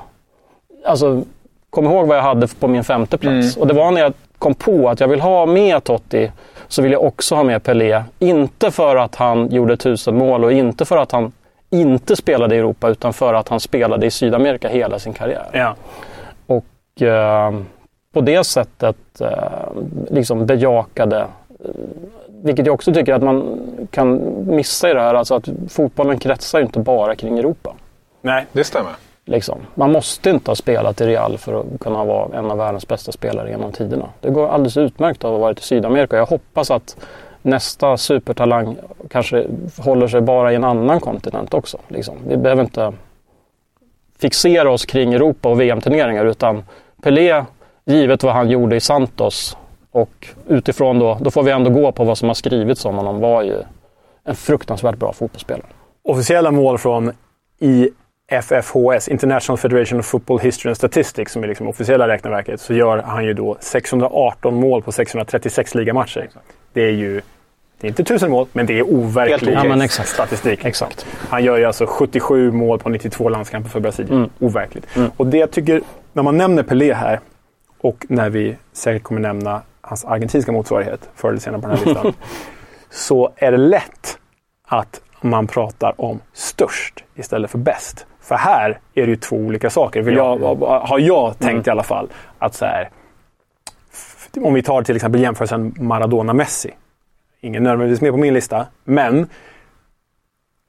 Speaker 5: Alltså, kom ihåg vad jag hade på min femte plats. Och det var när jag kom på att jag vill ha med Totti så vill jag också ha med Pelé. Inte för att han gjorde tusen mål och inte för att han inte spelade i Europa utan för att han spelade i Sydamerika hela sin karriär.
Speaker 3: Ja.
Speaker 5: Och eh, på det sättet eh, liksom bejakade, eh, vilket jag också tycker att man kan missa i det här, alltså att fotbollen kretsar ju inte bara kring Europa.
Speaker 3: Nej.
Speaker 4: Det stämmer.
Speaker 5: Liksom. Man måste inte ha spelat i Real för att kunna vara en av världens bästa spelare genom tiderna. Det går alldeles utmärkt att ha varit i Sydamerika. Jag hoppas att nästa supertalang kanske håller sig bara i en annan kontinent också. Liksom. Vi behöver inte fixera oss kring Europa och VM-turneringar utan Pelé, givet vad han gjorde i Santos och utifrån då, då får vi ändå gå på vad som har skrivits om honom, var ju en fruktansvärt bra fotbollsspelare.
Speaker 3: Officiella mål från IFFHS, International Federation of Football History and Statistics, som är liksom officiella räkneverket, så gör han ju då 618 mål på 636 ligamatcher. Det är ju det är inte tusen mål, men det är overklig
Speaker 5: Ja, exakt.
Speaker 3: statistik.
Speaker 5: Exakt.
Speaker 3: Han gör ju alltså 77 mål på 92 landskamper för Brasilien. Overkligt. Och det jag tycker, när man nämner Pelé här och när vi säkert kommer nämna hans argentinska motsvarighet förr eller senare på den här listan, [LAUGHS] så är det lätt att man pratar om störst istället för bäst. För här är det ju två olika saker, vill jag, har jag tänkt i alla fall. Att så här, om vi tar till exempel jämförelsen Maradona-Messi. Ingen nödvändigtvis med på min lista, men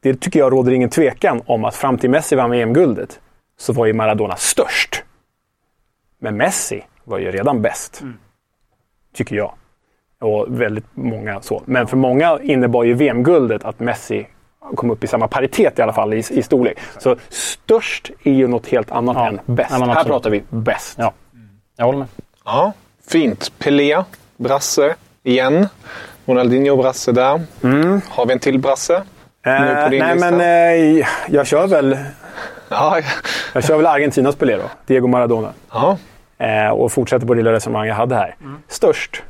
Speaker 3: det tycker jag råder ingen tvekan om att fram till Messi vann EM-guldet så var ju Maradona störst. Men Messi var ju redan bäst. Tycker jag. Och väldigt många så. Men för många innebar ju VM-guldet att Messi kom upp i samma paritet i alla fall i, i storlek. Så störst är ju något helt annat
Speaker 5: Ja.
Speaker 3: än bäst.
Speaker 5: Ja,
Speaker 3: Här
Speaker 5: absolut.
Speaker 3: pratar vi bäst.
Speaker 5: Ja, jag håller med.
Speaker 4: Ja, fint. Pelé, brasse igen. Ronaldinho brasse där. Har vi en till brasse?
Speaker 3: Eh, nej,
Speaker 4: lista.
Speaker 3: men eh, jag kör väl
Speaker 4: Ja,
Speaker 3: jag kör väl Argentinas Pelé då. Diego Maradona.
Speaker 4: ja.
Speaker 3: Eh, och fortsätter på det lilla resonemang jag hade här. Störst,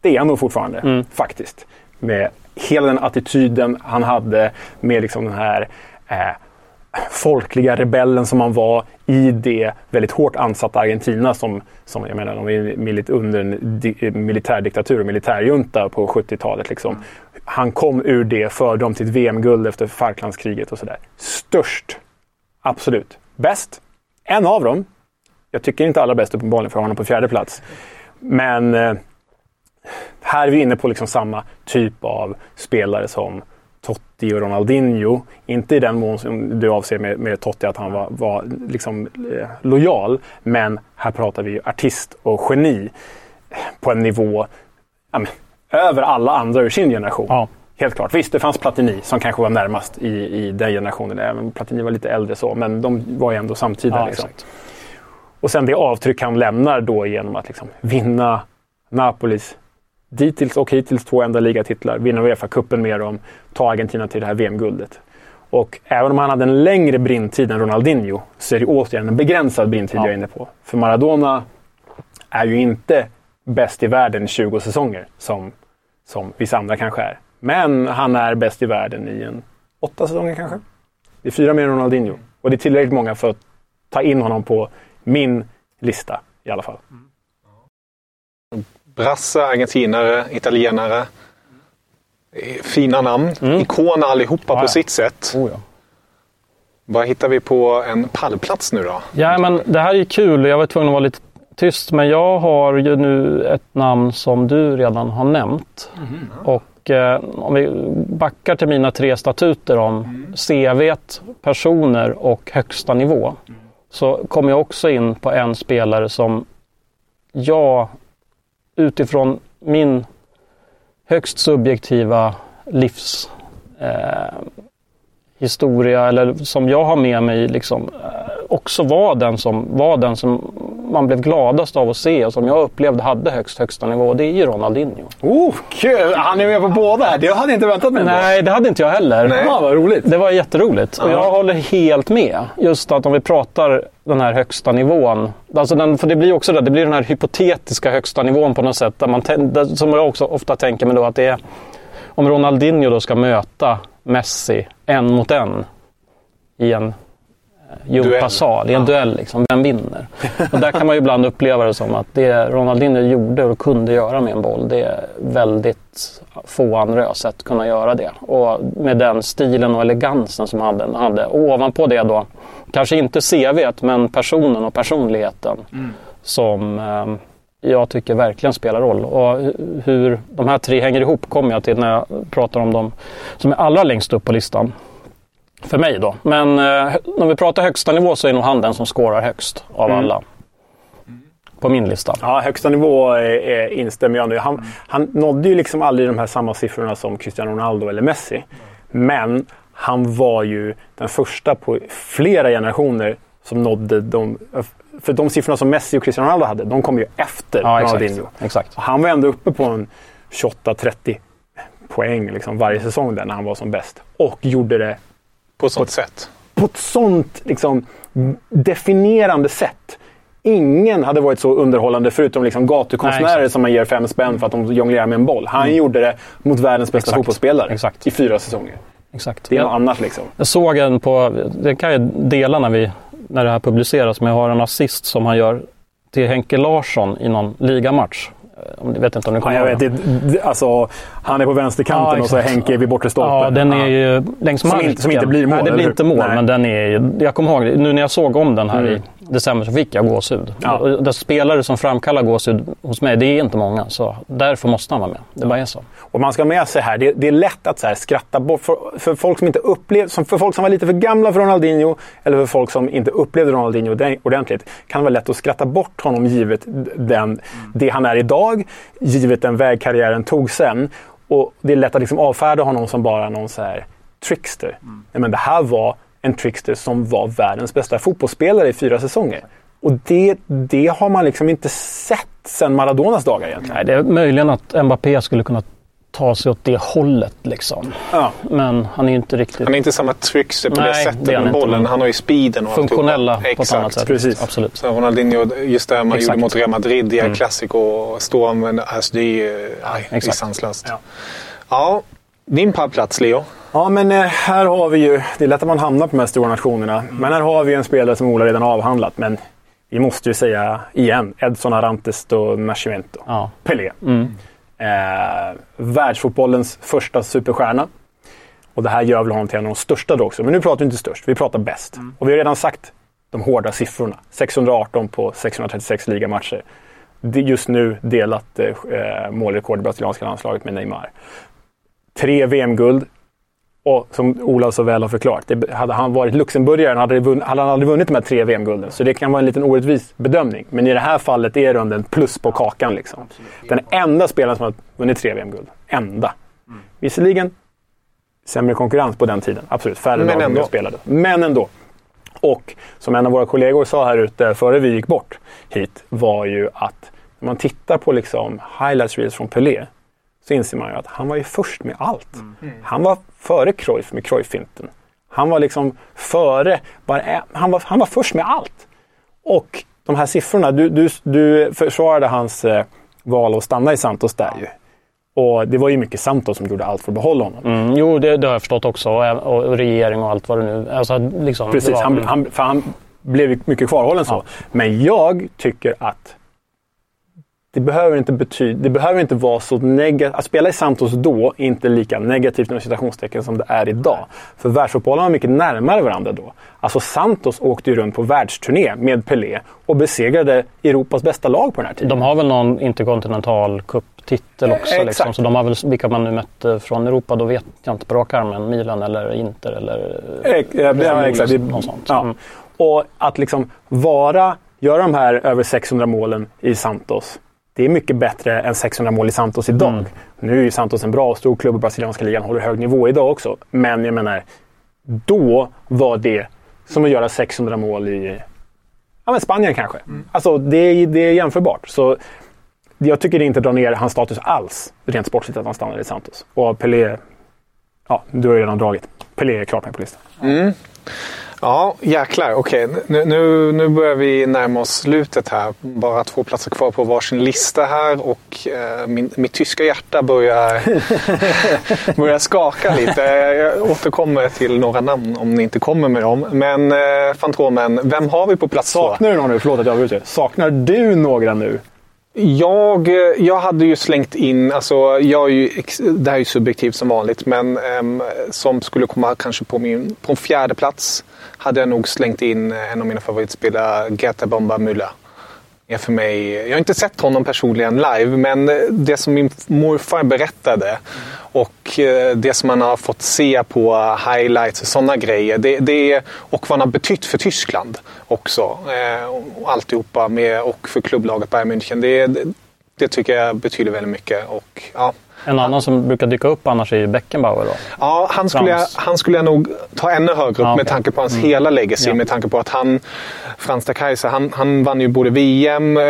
Speaker 3: det är han nog fortfarande. Faktiskt. Med hela den attityden han hade. Med liksom den här eh, folkliga rebellen som han var i det väldigt hårt ansatta Argentina som, som jag menar, de är milit under en di- militärdiktatur och militärjunta på 70-talet. Liksom. Han kom ur det, förde dem till ett VM-guld efter Falklandskriget och sådär. Störst, absolut. Bäst, en av dem. Jag tycker inte allra bäst uppenbarligen för jag har honom på fjärde plats. Men eh, här är vi inne på liksom samma typ av spelare som Totti och Ronaldinho. Inte i den mån som du avser med, med Totti att han var, var liksom, eh, lojal. Men här pratar vi ju artist och geni på en nivå ja, men, över alla andra ur sin generation.
Speaker 5: Ja.
Speaker 3: Helt klart. Visst, det fanns Platini som kanske var närmast i, i den generationen. Även Platini var lite äldre så, men de var ju ändå samtida.
Speaker 5: Ja,
Speaker 3: liksom. Och sen det avtryck han lämnar då genom att liksom vinna Napolis dittills och hittills två enda ligatitlar, vinna Uefa-cupen med dem, ta Argentina till det här VM-guldet. Och även om han hade en längre brintid än Ronaldinho så är det återigen en begränsad brintid jag är inne på. För Maradona är ju inte bäst i världen i 20 säsonger som, som vissa andra kanske är. Men han är bäst i världen i en åtta säsonger kanske. Det är fyra mer än Ronaldinho. Och det är tillräckligt många för att ta in honom på min lista i alla fall.
Speaker 4: Brasse, argentinare, italienare. Fina namn. Ikoner allihopa
Speaker 5: Ja,
Speaker 4: på
Speaker 5: ja.
Speaker 4: sitt sätt.
Speaker 5: Oh, ja.
Speaker 4: Vad hittar vi på en pallplats nu då?
Speaker 5: Ja, men det här är kul. Jag var tvungen att vara lite tyst, men jag har ju nu ett namn som du redan har nämnt. Och eh, om vi backar till mina tre statuter om CV, personer och högsta nivå. Så kommer jag också in på en spelare som jag utifrån min högst subjektiva livshistoria, eh, eller som jag har med mig liksom, eh, också var den, som, var den som man blev gladast av att se och som jag upplevde hade högst högsta nivå. Det är ju Ronaldinho.
Speaker 3: Oh, kul! Han är med på båda här. Det hade jag inte väntat mig.
Speaker 5: Nej, det hade inte jag heller.
Speaker 3: Ja, vad roligt.
Speaker 5: Det var jätteroligt och jag håller helt med. Just att om vi pratar den här högsta nivån. Alltså den, för det blir också det, det blir den här hypotetiska högsta nivån på något sätt. Där man, som jag också ofta tänker mig då att det är om Ronaldinho då ska möta Messi en mot en i en gympasal, i en duell. Liksom. Vem vinner? Och där kan man ju ibland uppleva det som att det Ronaldinho gjorde och kunde göra med en boll, det är väldigt få andra jag sett kunna göra det. Och med den stilen och elegansen som han hade. Och ovanpå det då, kanske inte CVt, men personen och personligheten som eh, jag tycker verkligen spelar roll. Och hu- hur de här tre hänger ihop kommer jag till när jag pratar om dem som är allra längst upp på listan. För mig då. Men eh, när vi pratar högsta nivå så är nog han den som skårar högst av
Speaker 3: Mm.
Speaker 5: alla. På min lista.
Speaker 3: Ja, högsta nivå är, är, instämmer jag nu. Han, han nådde ju liksom aldrig de här samma siffrorna som Cristiano Ronaldo eller Messi. Men han var ju den första på flera generationer som nådde de... För de siffrorna som Messi och Cristiano Ronaldo hade, de kom ju efter
Speaker 5: Ja,
Speaker 3: Ronaldinho.
Speaker 5: exakt.
Speaker 3: Han var ändå uppe på en 28-30 poäng liksom varje säsong där när han var som bäst. Och gjorde det
Speaker 4: På ett sånt sätt.
Speaker 3: på ett sånt liksom, definierande sätt. Ingen hade varit så underhållande förutom liksom
Speaker 5: Nej,
Speaker 3: gatukonstnärer.
Speaker 5: Mm.
Speaker 3: som man ger fem spänn för att de jonglerar med en boll. Han gjorde det mot världens bästa
Speaker 5: Exakt.
Speaker 3: fotbollsspelare
Speaker 5: Exakt.
Speaker 3: i fyra säsonger.
Speaker 5: exakt.
Speaker 3: Det är
Speaker 5: Jag-
Speaker 3: något annat liksom.
Speaker 5: Jag såg en på, det kan jag dela när, vi, när det här publiceras, men jag har en assist som han gör till Henke Larsson i någon ligamatch. Eh, jag vet inte om ni
Speaker 3: Ja,
Speaker 5: kommer
Speaker 3: jag
Speaker 5: ihåg
Speaker 3: vet, det, alltså, han är på vänsterkanten
Speaker 5: Ja,
Speaker 3: och så är. Henke vid bortre stolpen.
Speaker 5: Ja, den är ju längs
Speaker 3: Som
Speaker 5: marken.
Speaker 3: inte- som inte blir mål,
Speaker 5: Nej, det blir inte mål,
Speaker 3: Nej.
Speaker 5: men den är ju, Jag kommer ihåg, nu när jag såg om den här
Speaker 3: Mm.
Speaker 5: i december så fick jag gåshud.
Speaker 3: Ja.
Speaker 5: Och Det spelare som framkallar gåshud hos mig, det är inte många. Så därför måste han vara med. Det bara är så.
Speaker 3: Och man ska ha med sig här, det, det är lätt att så här skratta bort. För, för folk som inte upplevde, som för folk som var lite för gamla för Ronaldinho, eller för folk som inte upplevde Ronaldinho ordent- ordentligt, kan det vara lätt att skratta bort honom givet den, det han är idag, givet den väg karriären tog sen. Och det är lätt att liksom avfärda honom som bara någon så här trickster. Nej, men det här var en trickster som var världens bästa fotbollsspelare i fyra säsonger. Och det, det har man liksom inte sett sedan Maradonas dagar egentligen.
Speaker 5: Nej, det är möjligen att Mbappé skulle kunna ta sig åt det hållet. Liksom.
Speaker 3: Ja.
Speaker 5: Men han är ju inte riktigt
Speaker 4: Han är inte samma trickster på
Speaker 5: Nej,
Speaker 4: det sättet
Speaker 5: det han
Speaker 4: med
Speaker 5: inte,
Speaker 4: bollen.
Speaker 5: men
Speaker 4: Han har ju speeden och
Speaker 5: funktionella på ett annat sätt.
Speaker 3: precis.
Speaker 5: Absolut.
Speaker 4: Så Ronaldinho, just det man
Speaker 5: Exakt.
Speaker 4: gjorde mot Real Madrid i El Clasico och stå med, alltså det är ju aj, det är sanslöst.
Speaker 3: Ja.
Speaker 4: Ja. Din pallplats Leo.
Speaker 3: Ja, men eh, här har vi ju... Det är lätt att man hamnar på de här stora nationerna. Men här har vi ju en spelare som Ola redan avhandlat. Men vi måste ju säga igen. Edson Arantes do Nascimento.
Speaker 5: Ja.
Speaker 3: Pelé.
Speaker 5: Mm.
Speaker 3: Eh, världsfotbollens första superstjärna. Och det här gör väl honom till en av de största då också. Men nu pratar vi inte störst, vi pratar bäst. Och vi har redan sagt de hårda siffrorna. 618 på 636 ligamatcher. Just nu delat eh, målrekord i brasilianska landslaget med Neymar. Tre VM-guld. Och som Ola så väl har förklarat, det, hade han varit luxemburgare hade, vunn, hade han aldrig vunnit de här tre VM-gulden. Så det kan vara en liten orättvis bedömning. Men i det här fallet är det ändå en plus på kakan. Liksom. Den enda spelaren som har vunnit tre VM-guld. Enda. Visserligen sämre konkurrens på den tiden. Absolut, färre
Speaker 4: Men
Speaker 3: lag
Speaker 4: ändå.
Speaker 3: spelade. Men ändå. Och som en av våra kollegor sa här ute före vi gick bort hit var ju att när man tittar på liksom highlights reels från Pelé så inser man ju att han var ju först med allt. Han var före Cruyff med Cruyff-finten. Han var liksom före, bara, han, var, han var först med allt. Och de här siffrorna, du, du, du försvarade hans eh, val att stanna i Santos där ju. Och det var ju mycket Santos som gjorde allt för att behålla honom.
Speaker 5: Mm, jo, det, det har jag förstått också. Och, och, och regering och allt vad det nu alltså, liksom, det
Speaker 3: Precis,
Speaker 5: var-
Speaker 3: han, han, för han blev ju mycket kvarhållen så. Men jag tycker att det behöver inte betyda, det behöver inte vara så negativt. Att spela i Santos då är inte lika negativt inom citationstecken som det är idag. För världsfotbollen var mycket närmare varandra då. Alltså Santos åkte ju runt på världsturné med Pelé och besegrade Europas bästa lag på den här tiden.
Speaker 5: De har väl någon interkontinental cuptitel också.
Speaker 3: Eh,
Speaker 5: Liksom. Så de har väl, vilka man nu mötte från Europa, då vet jag inte på rak arm. Milan eller Inter eller...
Speaker 3: Eh, ja, ja, exakt.
Speaker 5: Något sånt.
Speaker 3: Ja.
Speaker 5: Mm.
Speaker 3: Och att liksom vara, göra de här över 600 målen i Santos. Det är mycket bättre än 600 mål i Santos idag.
Speaker 5: Mm.
Speaker 3: Nu är ju Santos en bra och stor klubb i brasilianska ligan håller hög nivå idag också. Men jag menar, då var det som att göra 600 mål i ja, men Spanien kanske. Alltså det är, det är jämförbart. Så jag tycker det inte drar ner hans status alls, rent sportsligt, att han stannar i Santos. Och Pelé, ja, du har ju redan dragit. Pelé är klart med på listan.
Speaker 4: Ja, jäklar. Okej, nu, nu, nu börjar vi närma oss slutet här. Bara två platser kvar på varsin lista här och eh, min, mitt tyska hjärta börjar, [LAUGHS] börjar skaka lite. Jag återkommer till några namn om ni inte kommer med dem. Men eh, Fantomen, vem har vi på plats två?
Speaker 8: Saknar du någon nu? Förlåt att jag avbryter. Saknar du några nu?
Speaker 4: Jag, eh, jag hade ju slängt in, alltså jag är ju, det här är ju subjektivt som vanligt, men ehm, som skulle komma kanske på, min, på en fjärde plats hade jag nog slängt in en av mina favoritspelare, Geta Bomba Müller. Är för mig, jag har inte sett honom personligen live, men eh, det som min morfar berättade och eh, det som man har fått se på highlights och sådana grejer. Det, det och vad han har betytt för Tyskland också. Eh, och alltihopa med, och för klubblaget Bayern München. Det, det, det tycker jag betyder väldigt mycket. Och, ja,
Speaker 5: en annan som brukar dyka upp annars är ju Beckenbauer. Då.
Speaker 4: Ja, han skulle, jag, han skulle jag nog ta ännu högre upp
Speaker 5: Ja, okej.
Speaker 4: med tanke på hans hela legacy.
Speaker 5: Ja.
Speaker 4: Med tanke på att han, Frans de Kaiser, han, han vann ju både VM, eh,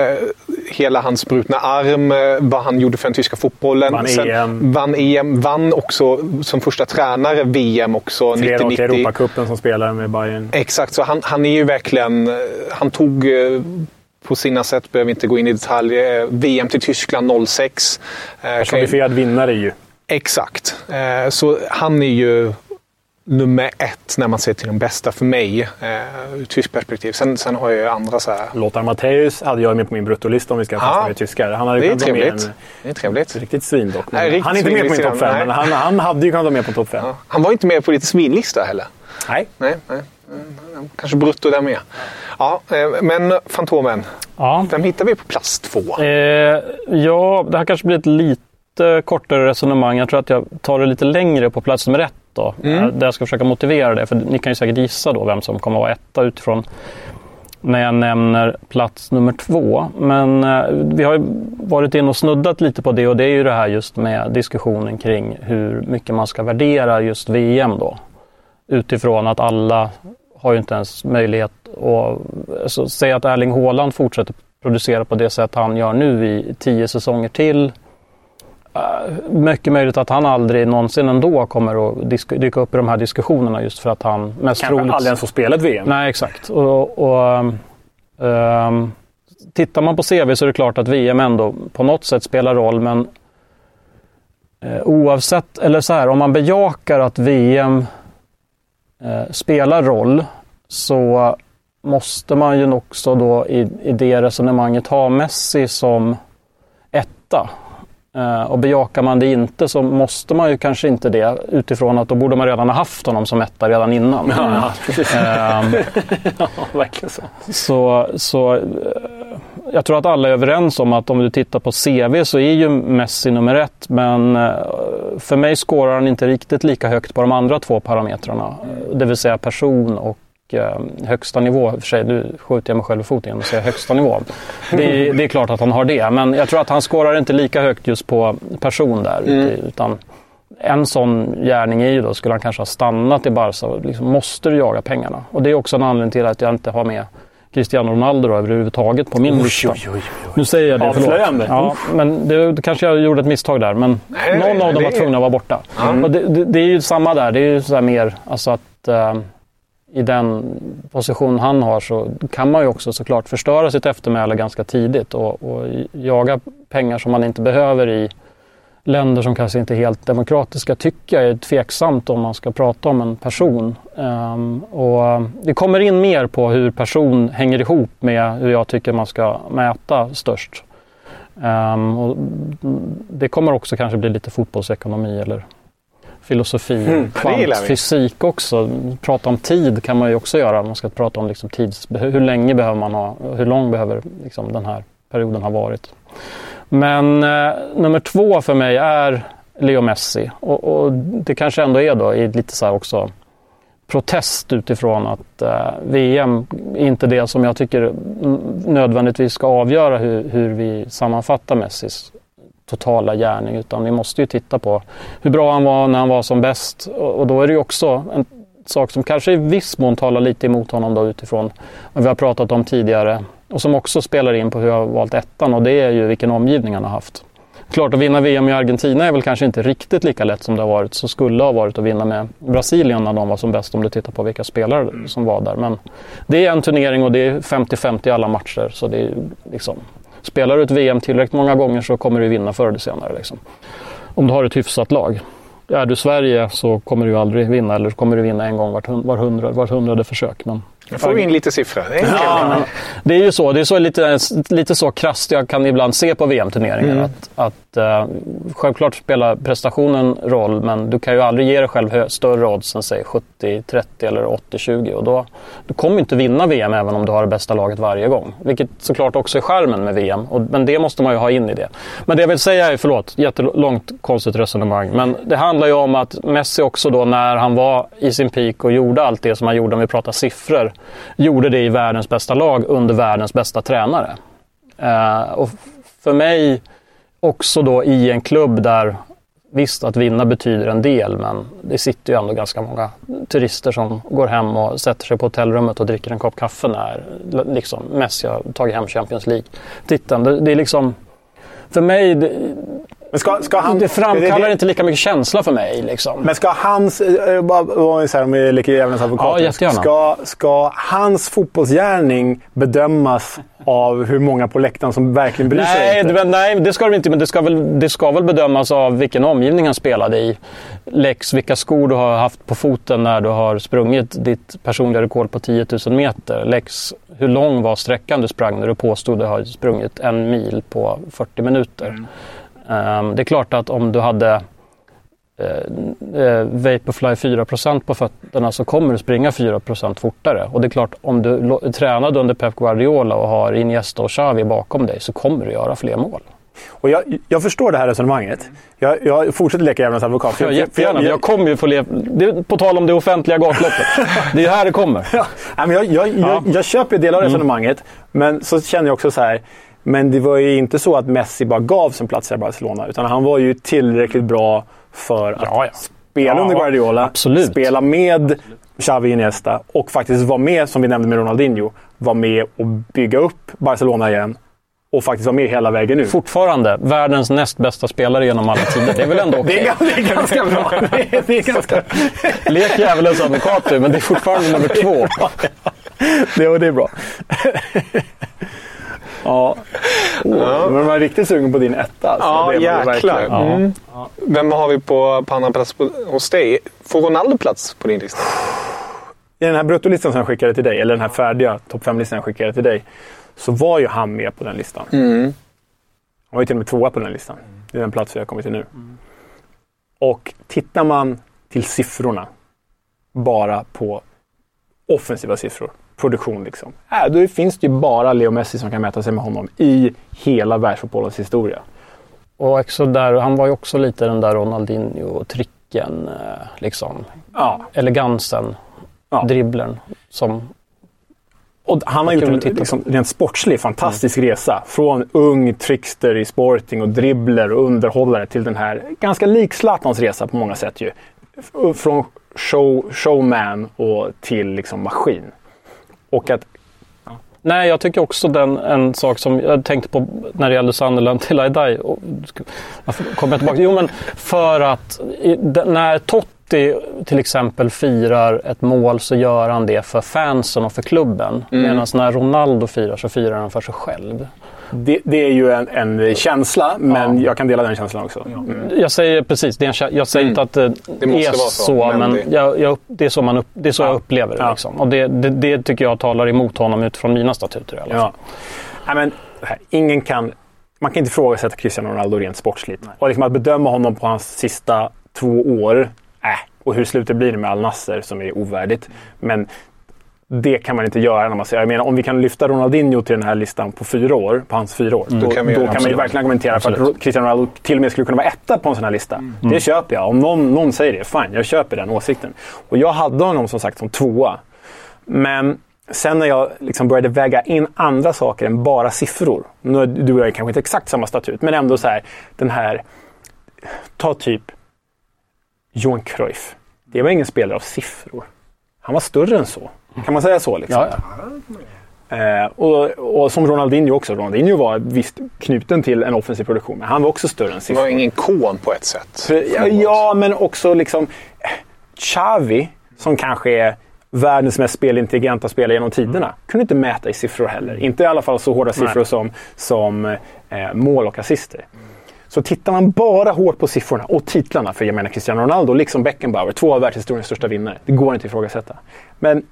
Speaker 4: hela hans brutna arm, eh, vad han gjorde för den tyska fotbollen.
Speaker 8: Vann EM.
Speaker 4: Vann EM, vann också som första tränare VM också.
Speaker 8: Tre raka
Speaker 4: 90-90.
Speaker 8: Europacupen som spelare med Bayern.
Speaker 4: Exakt, så han, han är ju verkligen... eh, Han tog på sina sätt, behöver inte gå in i detalj, eh, VM till Tyskland 06. Eh, kan ju-
Speaker 8: Personifierad vinnare ju.
Speaker 4: Exakt. Eh, Så han är ju nummer ett när man ser till de bästa för mig eh, ur tysk perspektiv. Sen, sen har jag ju andra så här.
Speaker 8: Lothar Matthäus hade jag med på min bruttolista om vi ska fastna
Speaker 4: Ja.
Speaker 8: vid tyskar. Han hade
Speaker 4: Det är trevligt.
Speaker 8: en
Speaker 4: Det är trevligt.
Speaker 8: riktigt svin dock.
Speaker 4: Nej,
Speaker 8: han är inte med på min topp fem, men han, han hade ju kunnat vara med på topp fem.
Speaker 4: Ja. Han var inte med på ditt svinlista heller.
Speaker 8: Nej.
Speaker 4: Nej, nej. Kanske brutto där med. Ja, eh, men Fantomen.
Speaker 5: Ja.
Speaker 4: Vem hittar vi på plats två?
Speaker 5: Eh, ja, det här kanske blir ett lite kortare resonemang. Jag tror att jag tar det lite längre på plats nummer ett. Då,
Speaker 4: Mm.
Speaker 5: eh, Där jag ska försöka motivera det. För ni kan ju säkert gissa då vem som kommer att vara etta utifrån när jag nämner plats nummer två. Men eh, vi har ju varit inne och snuddat lite på det och det är ju det här just med diskussionen kring hur mycket man ska värdera just VM då. Utifrån att alla har ju inte ens möjlighet att... Alltså, säga att Erling Haaland fortsätter producera på det sätt han gör nu i tio säsonger till. Uh, mycket möjligt att han aldrig någonsin ändå kommer att dyka upp i de här diskussionerna just för att han mest
Speaker 8: Kanske
Speaker 5: troligt...
Speaker 8: aldrig ens får spela ett VM.
Speaker 5: Nej, exakt. Och, och, ehm, tittar man på CV så är det klart att VM ändå på något sätt spelar roll, men eh, oavsett, eller så här, om man bejakar att VM eh, spelar roll så måste man ju också då i, i det resonemanget ha Messi som etta. Eh, och bejakar man det inte så måste man ju kanske inte det utifrån att då borde man redan ha haft honom som etta redan innan. [LAUGHS]
Speaker 8: Ja, precis.
Speaker 5: Ehm, [LAUGHS]
Speaker 8: ja, verkligen så.
Speaker 5: så, så eh, jag tror att alla är överens om att om du tittar på CV så är ju Messi nummer ett. Men eh, för mig skårar han inte riktigt lika högt på de andra två parametrarna. Det vill säga person och eh, högsta nivå. För sig, nu skjuter jag mig själv i foten genom att säga högsta nivå. Det är, det är klart att han har det. Men jag tror att han skårar inte lika högt just på person där. Utan en sån gärning är ju då, skulle han kanske ha stannat i Barca liksom måste du jaga pengarna. Och det är också en anledning till att jag inte har med Cristiano Ronaldo då, överhuvudtaget på min lista. Nu säger jag det,
Speaker 8: Avslöjande.
Speaker 5: Ja, men det, kanske jag gjorde ett misstag där. Men
Speaker 4: nej,
Speaker 5: någon
Speaker 4: nej,
Speaker 5: av dem var tvungen att vara borta. Och det, det, det är ju samma där. Det är ju så här mer alltså att eh, i den position han har så kan man ju också såklart förstöra sitt eftermäle ganska tidigt och, och jaga pengar som man inte behöver i länder som kanske inte är helt demokratiska tycker jag är tveksamt om man ska prata om en person. Ehm, och det kommer in mer på hur person hänger ihop med hur jag tycker man ska mäta störst. Ehm, och det kommer också kanske bli lite fotbollsekonomi eller filosofi,
Speaker 4: Mm,
Speaker 5: kvantfysik också. Prata om tid kan man ju också göra. Man ska prata om liksom tids, hur länge behöver man ha, hur lång behöver liksom den här perioden ha varit. Men eh, nummer två för mig är Leo Messi. Och, och det kanske ändå är då i lite så här också protest utifrån att eh, VM är inte det som jag tycker nödvändigtvis ska avgöra hur, hur vi sammanfattar Messis totala gärning. Utan vi måste ju titta på hur bra han var när han var som bäst. Och, och då är det ju också en sak som kanske i viss mån talar lite emot honom då utifrån vad vi har pratat om tidigare. Och som också spelar in på hur jag har valt ettan och det är ju vilken omgivning han har haft. Klart att vinna VM i Argentina är väl kanske inte riktigt lika lätt som det har varit, så skulle ha varit att vinna med Brasilien när de var som bäst om du tittar på vilka spelare som var där. Men det är en turnering och det är 50-50 i alla matcher. Så det är liksom, spelar du ett VM tillräckligt många gånger så kommer du vinna förr eller senare. Liksom. Om du har ett hyfsat lag. Är du Sverige så kommer du aldrig vinna eller så kommer du vinna en gång vart, var, hundra, vart hundrade försök. Men
Speaker 4: Nu får vi in lite siffror. Det är.
Speaker 5: Ja, det är ju så. Det är så lite, lite så krasst jag kan ibland se på VM-turneringar. Att, att, eh, självklart spelar prestationen roll, men du kan ju aldrig ge dig själv större odds än säg 70-30 eller 80-20. Och då, du kommer inte vinna VM även om du har det bästa laget varje gång. Vilket såklart också är skärmen med VM. Och, men det måste man ju ha in i det. Men det jag vill säga är, förlåt, jättelångt konstigt resonemang. Men det handlar ju om att Messi också då när han var i sin peak och gjorde allt det som han gjorde om vi pratar siffror. Gjorde det i världens bästa lag under världens bästa tränare. Eh, och för mig också då i en klubb där visst att vinna betyder en del men det sitter ju ändå ganska många turister som går hem och sätter sig på hotellrummet och dricker en kopp kaffe när liksom, Messi har tagit hem Champions League-titeln. Det, det är liksom för mig, det,
Speaker 3: men ska, ska han,
Speaker 5: det framkallar
Speaker 3: det- det-
Speaker 5: inte lika mycket känsla för mig. Liksom.
Speaker 3: Men ska hans, eh, bara- bara så här, om vi leker djävulens advokat.
Speaker 5: Ja, jättegärna.
Speaker 3: ska, ska hans fotbollsgärning bedömas av hur många på läktaren som verkligen bryr sig?
Speaker 5: Nej,
Speaker 3: inte?
Speaker 5: det, nej, det ska det inte. Men det ska, väl, det ska väl bedömas av vilken omgivning han spelade i. Lex, vilka skor du har haft på foten när du har sprungit ditt personliga rekord på 10 000 meter. Lex, hur lång var sträckan du sprang när du påstod att du har sprungit en mil på 40 minuter. Ehm, det är klart att om du hade eh, eh, Vaporfly 4% på fötterna så kommer du springa 4% fortare. Och det är klart, om du tränade under Pep Guardiola och har Iniesta och Xavi bakom dig så kommer du göra fler mål.
Speaker 3: Och jag, jag förstår det här resonemanget. Jag, jag fortsätter leka djävulens advokat. för
Speaker 5: Ja,
Speaker 3: jag- för
Speaker 5: jättegärna, men jag kommer ju få leva... På tal om det offentliga gatloppet. [LAUGHS] Det är här det kommer.
Speaker 3: Ja, men jag, jag,
Speaker 5: Ja. Mm.
Speaker 3: jag, jag köper delar av resonemanget, men så känner jag också så här. Men det var ju inte så att Messi bara gav sin plats i Barcelona, utan han var ju tillräckligt bra för att
Speaker 5: Ja, ja.
Speaker 3: spela
Speaker 5: Ja,
Speaker 3: under Guardiola,
Speaker 5: absolut.
Speaker 3: spela med Xavi Iniesta och faktiskt vara med, som vi nämnde med Ronaldinho, vara med och bygga upp Barcelona igen och faktiskt vara med hela vägen ut.
Speaker 5: Fortfarande världens näst bästa spelare genom alla tider. Det är väl ändå [LAUGHS]
Speaker 3: Det
Speaker 5: okej?
Speaker 3: är, gan- det är ganska bra. [LAUGHS] Det är, det är ganska...
Speaker 5: Lek djävulens advokat du, men det är fortfarande nummer två. [LAUGHS]
Speaker 3: det, det är bra. Ja. Oh, men man är riktigt sugen på din etta. Alltså.
Speaker 4: Ja,
Speaker 3: det
Speaker 4: jäklar. Mm. Vem har vi på, på annan plats på, hos dig? Får Ronaldo plats på din lista?
Speaker 3: I den här bruttolistan som jag skickade till dig, eller den här färdiga topp 5-listan jag skickade till dig, så var ju han med på den listan.
Speaker 4: Mm.
Speaker 3: Han var ju till och med tvåa på den listan. Det är den plats vi har kommit till nu. Och tittar man till siffrorna, bara på offensiva siffror, produktion liksom. Äh, då finns det ju bara Leo Messi som kan mäta sig med honom i hela världsfotbollens historia.
Speaker 5: Och också där, han var ju också lite den där Ronaldinho-tricken. eh, Liksom.
Speaker 3: Ja.
Speaker 5: Elegansen,
Speaker 3: Ja.
Speaker 5: dribblen. Som,
Speaker 3: Och han har gjort en liksom, rent sportslig fantastisk resa. Från ung trickster i Sporting och dribbler och underhållare till den här ganska lik Zlatans resa på många sätt ju. Från show, showman och till liksom maskin. Och att
Speaker 5: nej, jag tycker också den, en sak som jag tänkte på när det gällde Sunderland till I die. Och, varför kommer jag tillbaka? Jo, men för att i, när Totti till exempel firar ett mål så gör han det för fansen och för klubben. Medan när Ronaldo firar så firar han för sig själv.
Speaker 3: Det, det är ju en, en känsla, men jag kan dela den känslan också. Mm.
Speaker 5: Jag säger precis, det är en, jag säger inte att det,
Speaker 4: Det måste
Speaker 5: är
Speaker 4: vara
Speaker 5: så,
Speaker 4: så, men det-
Speaker 5: jag, jag, det är så, man upp, det är så
Speaker 3: Ja.
Speaker 5: jag upplever det.
Speaker 3: Ja.
Speaker 5: Liksom. Och det, det, det tycker jag talar emot honom utifrån mina statuter i alla fall.
Speaker 3: Ja. Nej, men, här, ingen kan, man kan inte ifrågasätta Cristiano Ronaldo rent sportsligt. Och liksom att bedöma honom på hans sista två år, äh, och hur slutet blir med Al Nasser som är ovärdigt. Men det kan man inte göra när man säger, jag menar om vi kan lyfta Ronaldinho till den här listan på fyra år, på hans fyra år, då, då
Speaker 4: kan
Speaker 3: kan,
Speaker 4: vi göra det,
Speaker 3: man ju verkligen argumentera för att Cristiano Ronaldo till och med skulle kunna vara etta på en sån här lista. Det köper jag. Om någon, någon säger det, fine, jag köper den åsikten. Och jag hade honom som sagt som tvåa. Men sen när jag liksom började väga in andra saker än bara siffror. Nu är du och jag kanske inte exakt samma statut, men ändå så här. Den här, ta typ Johan Cruyff. Det var ingen spelare av siffror. Han var större än så. Kan man säga så? Liksom?
Speaker 5: Ja, ja.
Speaker 3: Eh, och, och som Ronaldinho också. Ronaldinho var visst knuten till en offensiv produktion, men han var också större än
Speaker 4: Det
Speaker 3: siffror.
Speaker 4: var ingen kon på ett sätt.
Speaker 3: För, ja, ja, men också liksom Xavi, som kanske är världens mest spelintelligenta spelare genom tiderna, kunde inte mäta i siffror heller. Inte i alla fall så hårda siffror som, som eh, mål och assister. Så tittar man bara hårt på siffrorna och titlarna, för jag menar Cristiano Ronaldo, liksom Beckenbauer, två av världshistoriens största vinnare. Det går inte att ifrågasätta. Men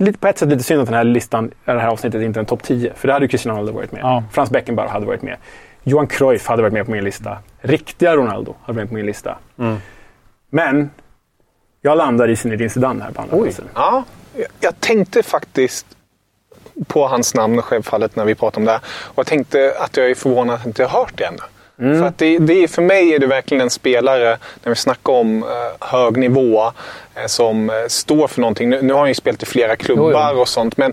Speaker 3: lite, på ett sätt lite synd att den här listan, det här avsnittet inte är en topp 10. För det hade ju Cristiano Ronaldo varit med.
Speaker 5: Ja.
Speaker 3: Frans Beckenbauer hade varit med. Johan Cruyff hade varit med på min lista. Riktiga Ronaldo hade varit med på min lista. Men jag landar i Zinedine Zidane här på andra platsen.
Speaker 4: Ja, jag- tänkte faktiskt på hans namn självfallet när vi pratade om det här. Och jag tänkte att jag är förvånad att jag inte har hört det ännu. För, att det, det, för mig är det verkligen en spelare, när vi snackar om eh, hög nivå, eh, som eh, står för någonting. Nu, nu har han ju spelat i flera klubbar och sånt, men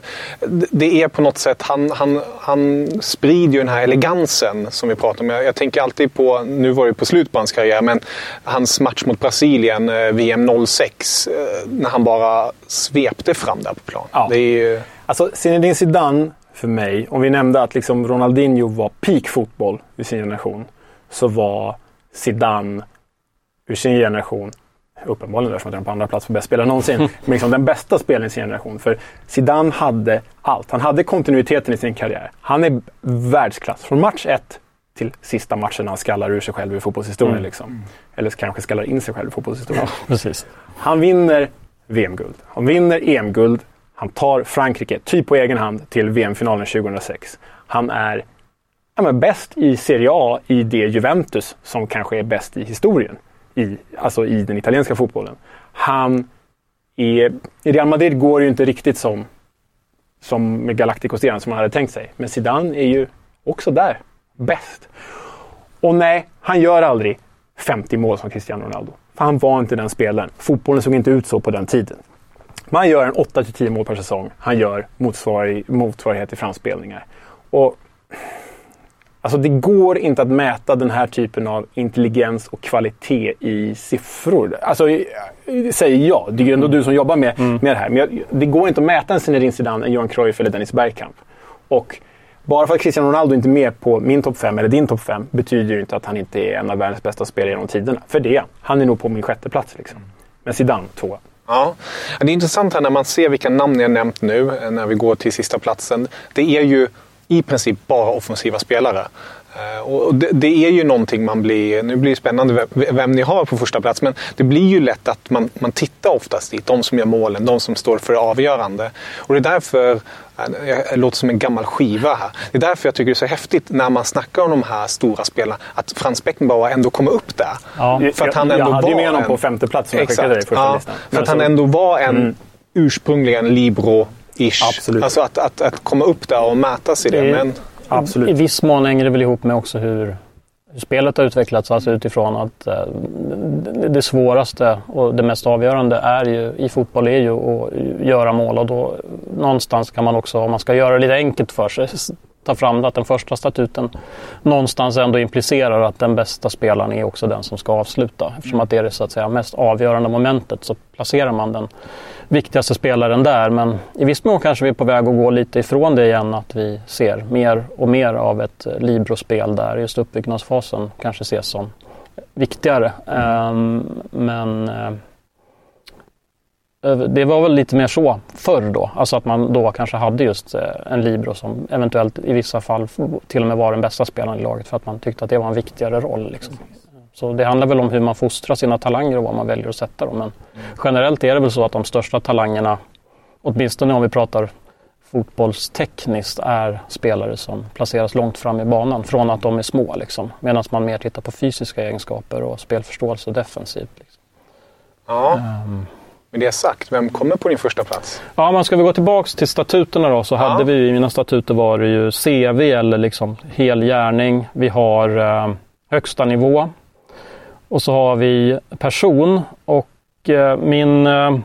Speaker 4: det, är på något sätt, han, han, han sprider ju den här elegansen som vi pratar om. Jag, jag tänker alltid på, nu var det på slut på hans karriär, men hans match mot Brasilien, VM 06, eh, när han bara svepte fram där på plan.
Speaker 3: Ja.
Speaker 4: Det är ju...
Speaker 3: Alltså Zinedine Zidane för mig, om vi nämnde att liksom Ronaldinho var peak fotboll i sin generation, så var Zidane ur sin generation, uppenbarligen eftersom han är på andra plats för bäst spelare någonsin, [LAUGHS] men liksom den bästa spelaren i sin generation. För Zidane hade allt. Han hade kontinuiteten i sin karriär. Han är världsklass. Från match ett till sista matchen när han skallar ur sig själv i fotbollshistorien. Liksom. Eller kanske skallar in sig själv i fotbollshistorien.
Speaker 5: Precis.
Speaker 3: Han vinner VM-guld. Han vinner EM-guld. Han tar Frankrike, typ på egen hand, till VM-finalen 2006. Han är ja, men bäst i Serie A i det Juventus som kanske är bäst i historien. I, alltså i den italienska fotbollen. Han är... I Real Madrid går det ju inte riktigt som, som med Galacticos som man hade tänkt sig. Men Zidane är ju också där. Bäst. Och nej, han gör aldrig 50 mål som Cristiano Ronaldo. För han var inte den spelaren. Fotbollen såg inte ut så på den tiden. Man gör en 8-10 mål per säsong. Han gör motsvarig, motsvarighet till framspelningar. Och Alltså det går inte att mäta den här typen av intelligens och kvalitet i siffror. Alltså, säger jag. Det är ju ändå du som jobbar med, med det här. Men jag, det går inte att mäta en Zinedine Zidane, en Johan Cruyff eller Dennis Bergkamp. Och bara för att Cristiano Ronaldo inte är med på min topp 5 eller din topp 5 betyder ju inte att han inte är en av världens bästa spelare genom tiderna. För det han. Är nog på min sjätte plats liksom. Men Zidane, tvåa.
Speaker 4: Ja. Det är intressant här när man ser vilka namn jag nämnt nu, eh, när vi går till sista platsen. Det är ju i princip bara offensiva spelare. Eh, Och det, det är ju någonting man blir... Nu blir det spännande vem, vem ni har på första plats, men det blir ju lätt att man, man tittar oftast dit. De som gör målen, de som står för det avgörande. Och det är därför... eh, Jag låter som en gammal skiva här. Det är därför jag tycker det är så häftigt när man snackar om de här stora spelarna, att Frans Beckenbauer ändå kommer upp där.
Speaker 5: Ja.
Speaker 4: För att han ändå
Speaker 3: jag hade ju med honom
Speaker 4: en-
Speaker 3: på femte plats som jag skickade dig första
Speaker 4: ja,
Speaker 3: listan.
Speaker 4: För att han ändå var en
Speaker 3: Mm.
Speaker 4: ursprungligen Libro-ish.
Speaker 3: Absolut.
Speaker 4: Alltså att, att, att komma upp där och mäta sig det.
Speaker 5: Det
Speaker 4: Men
Speaker 3: Absolut.
Speaker 5: I viss mån hänger det väl ihop med också hur, hur spelet har utvecklats. Alltså utifrån att eh, det, svåraste och det mest avgörande är ju, i fotboll är ju att göra mål. Och då någonstans kan man också, om man ska göra det lite enkelt för sig, ta fram att den första statuten någonstans ändå implicerar att den bästa spelaren är också den som ska avsluta. Eftersom att det är det så att säga mest avgörande momentet så placerar man den viktigaste spelaren där. Men i viss mån kanske vi är på väg att gå lite ifrån det igen. Att vi ser mer och mer av ett eh, Libro-spel där just uppbyggnadsfasen kanske ses som viktigare. Um, men uh, det var väl lite mer så förr då. Alltså att man då kanske hade just uh, en Libro som eventuellt i vissa fall till och med var den bästa spelaren i laget för att man tyckte att det var en viktigare roll. Liksom. Så det handlar väl om hur man fostrar sina talanger och vad man väljer att sätta dem. Men generellt är det väl så att de största talangerna, åtminstone om vi pratar fotbollstekniskt, är spelare som placeras långt fram i banan från att de är små. Liksom. Medan man mer tittar på fysiska egenskaper och spelförståelse defensivt. Liksom.
Speaker 4: ja,
Speaker 5: Ehm,
Speaker 4: med det sagt, vem kommer på din första plats?
Speaker 5: Ja, men ska vi gå tillbaks till statuterna då så
Speaker 4: Ja.
Speaker 5: hade vi i mina statuter var det ju CV eller liksom hel gärning. Vi har eh, högsta nivå och så har vi person och eh, min eh,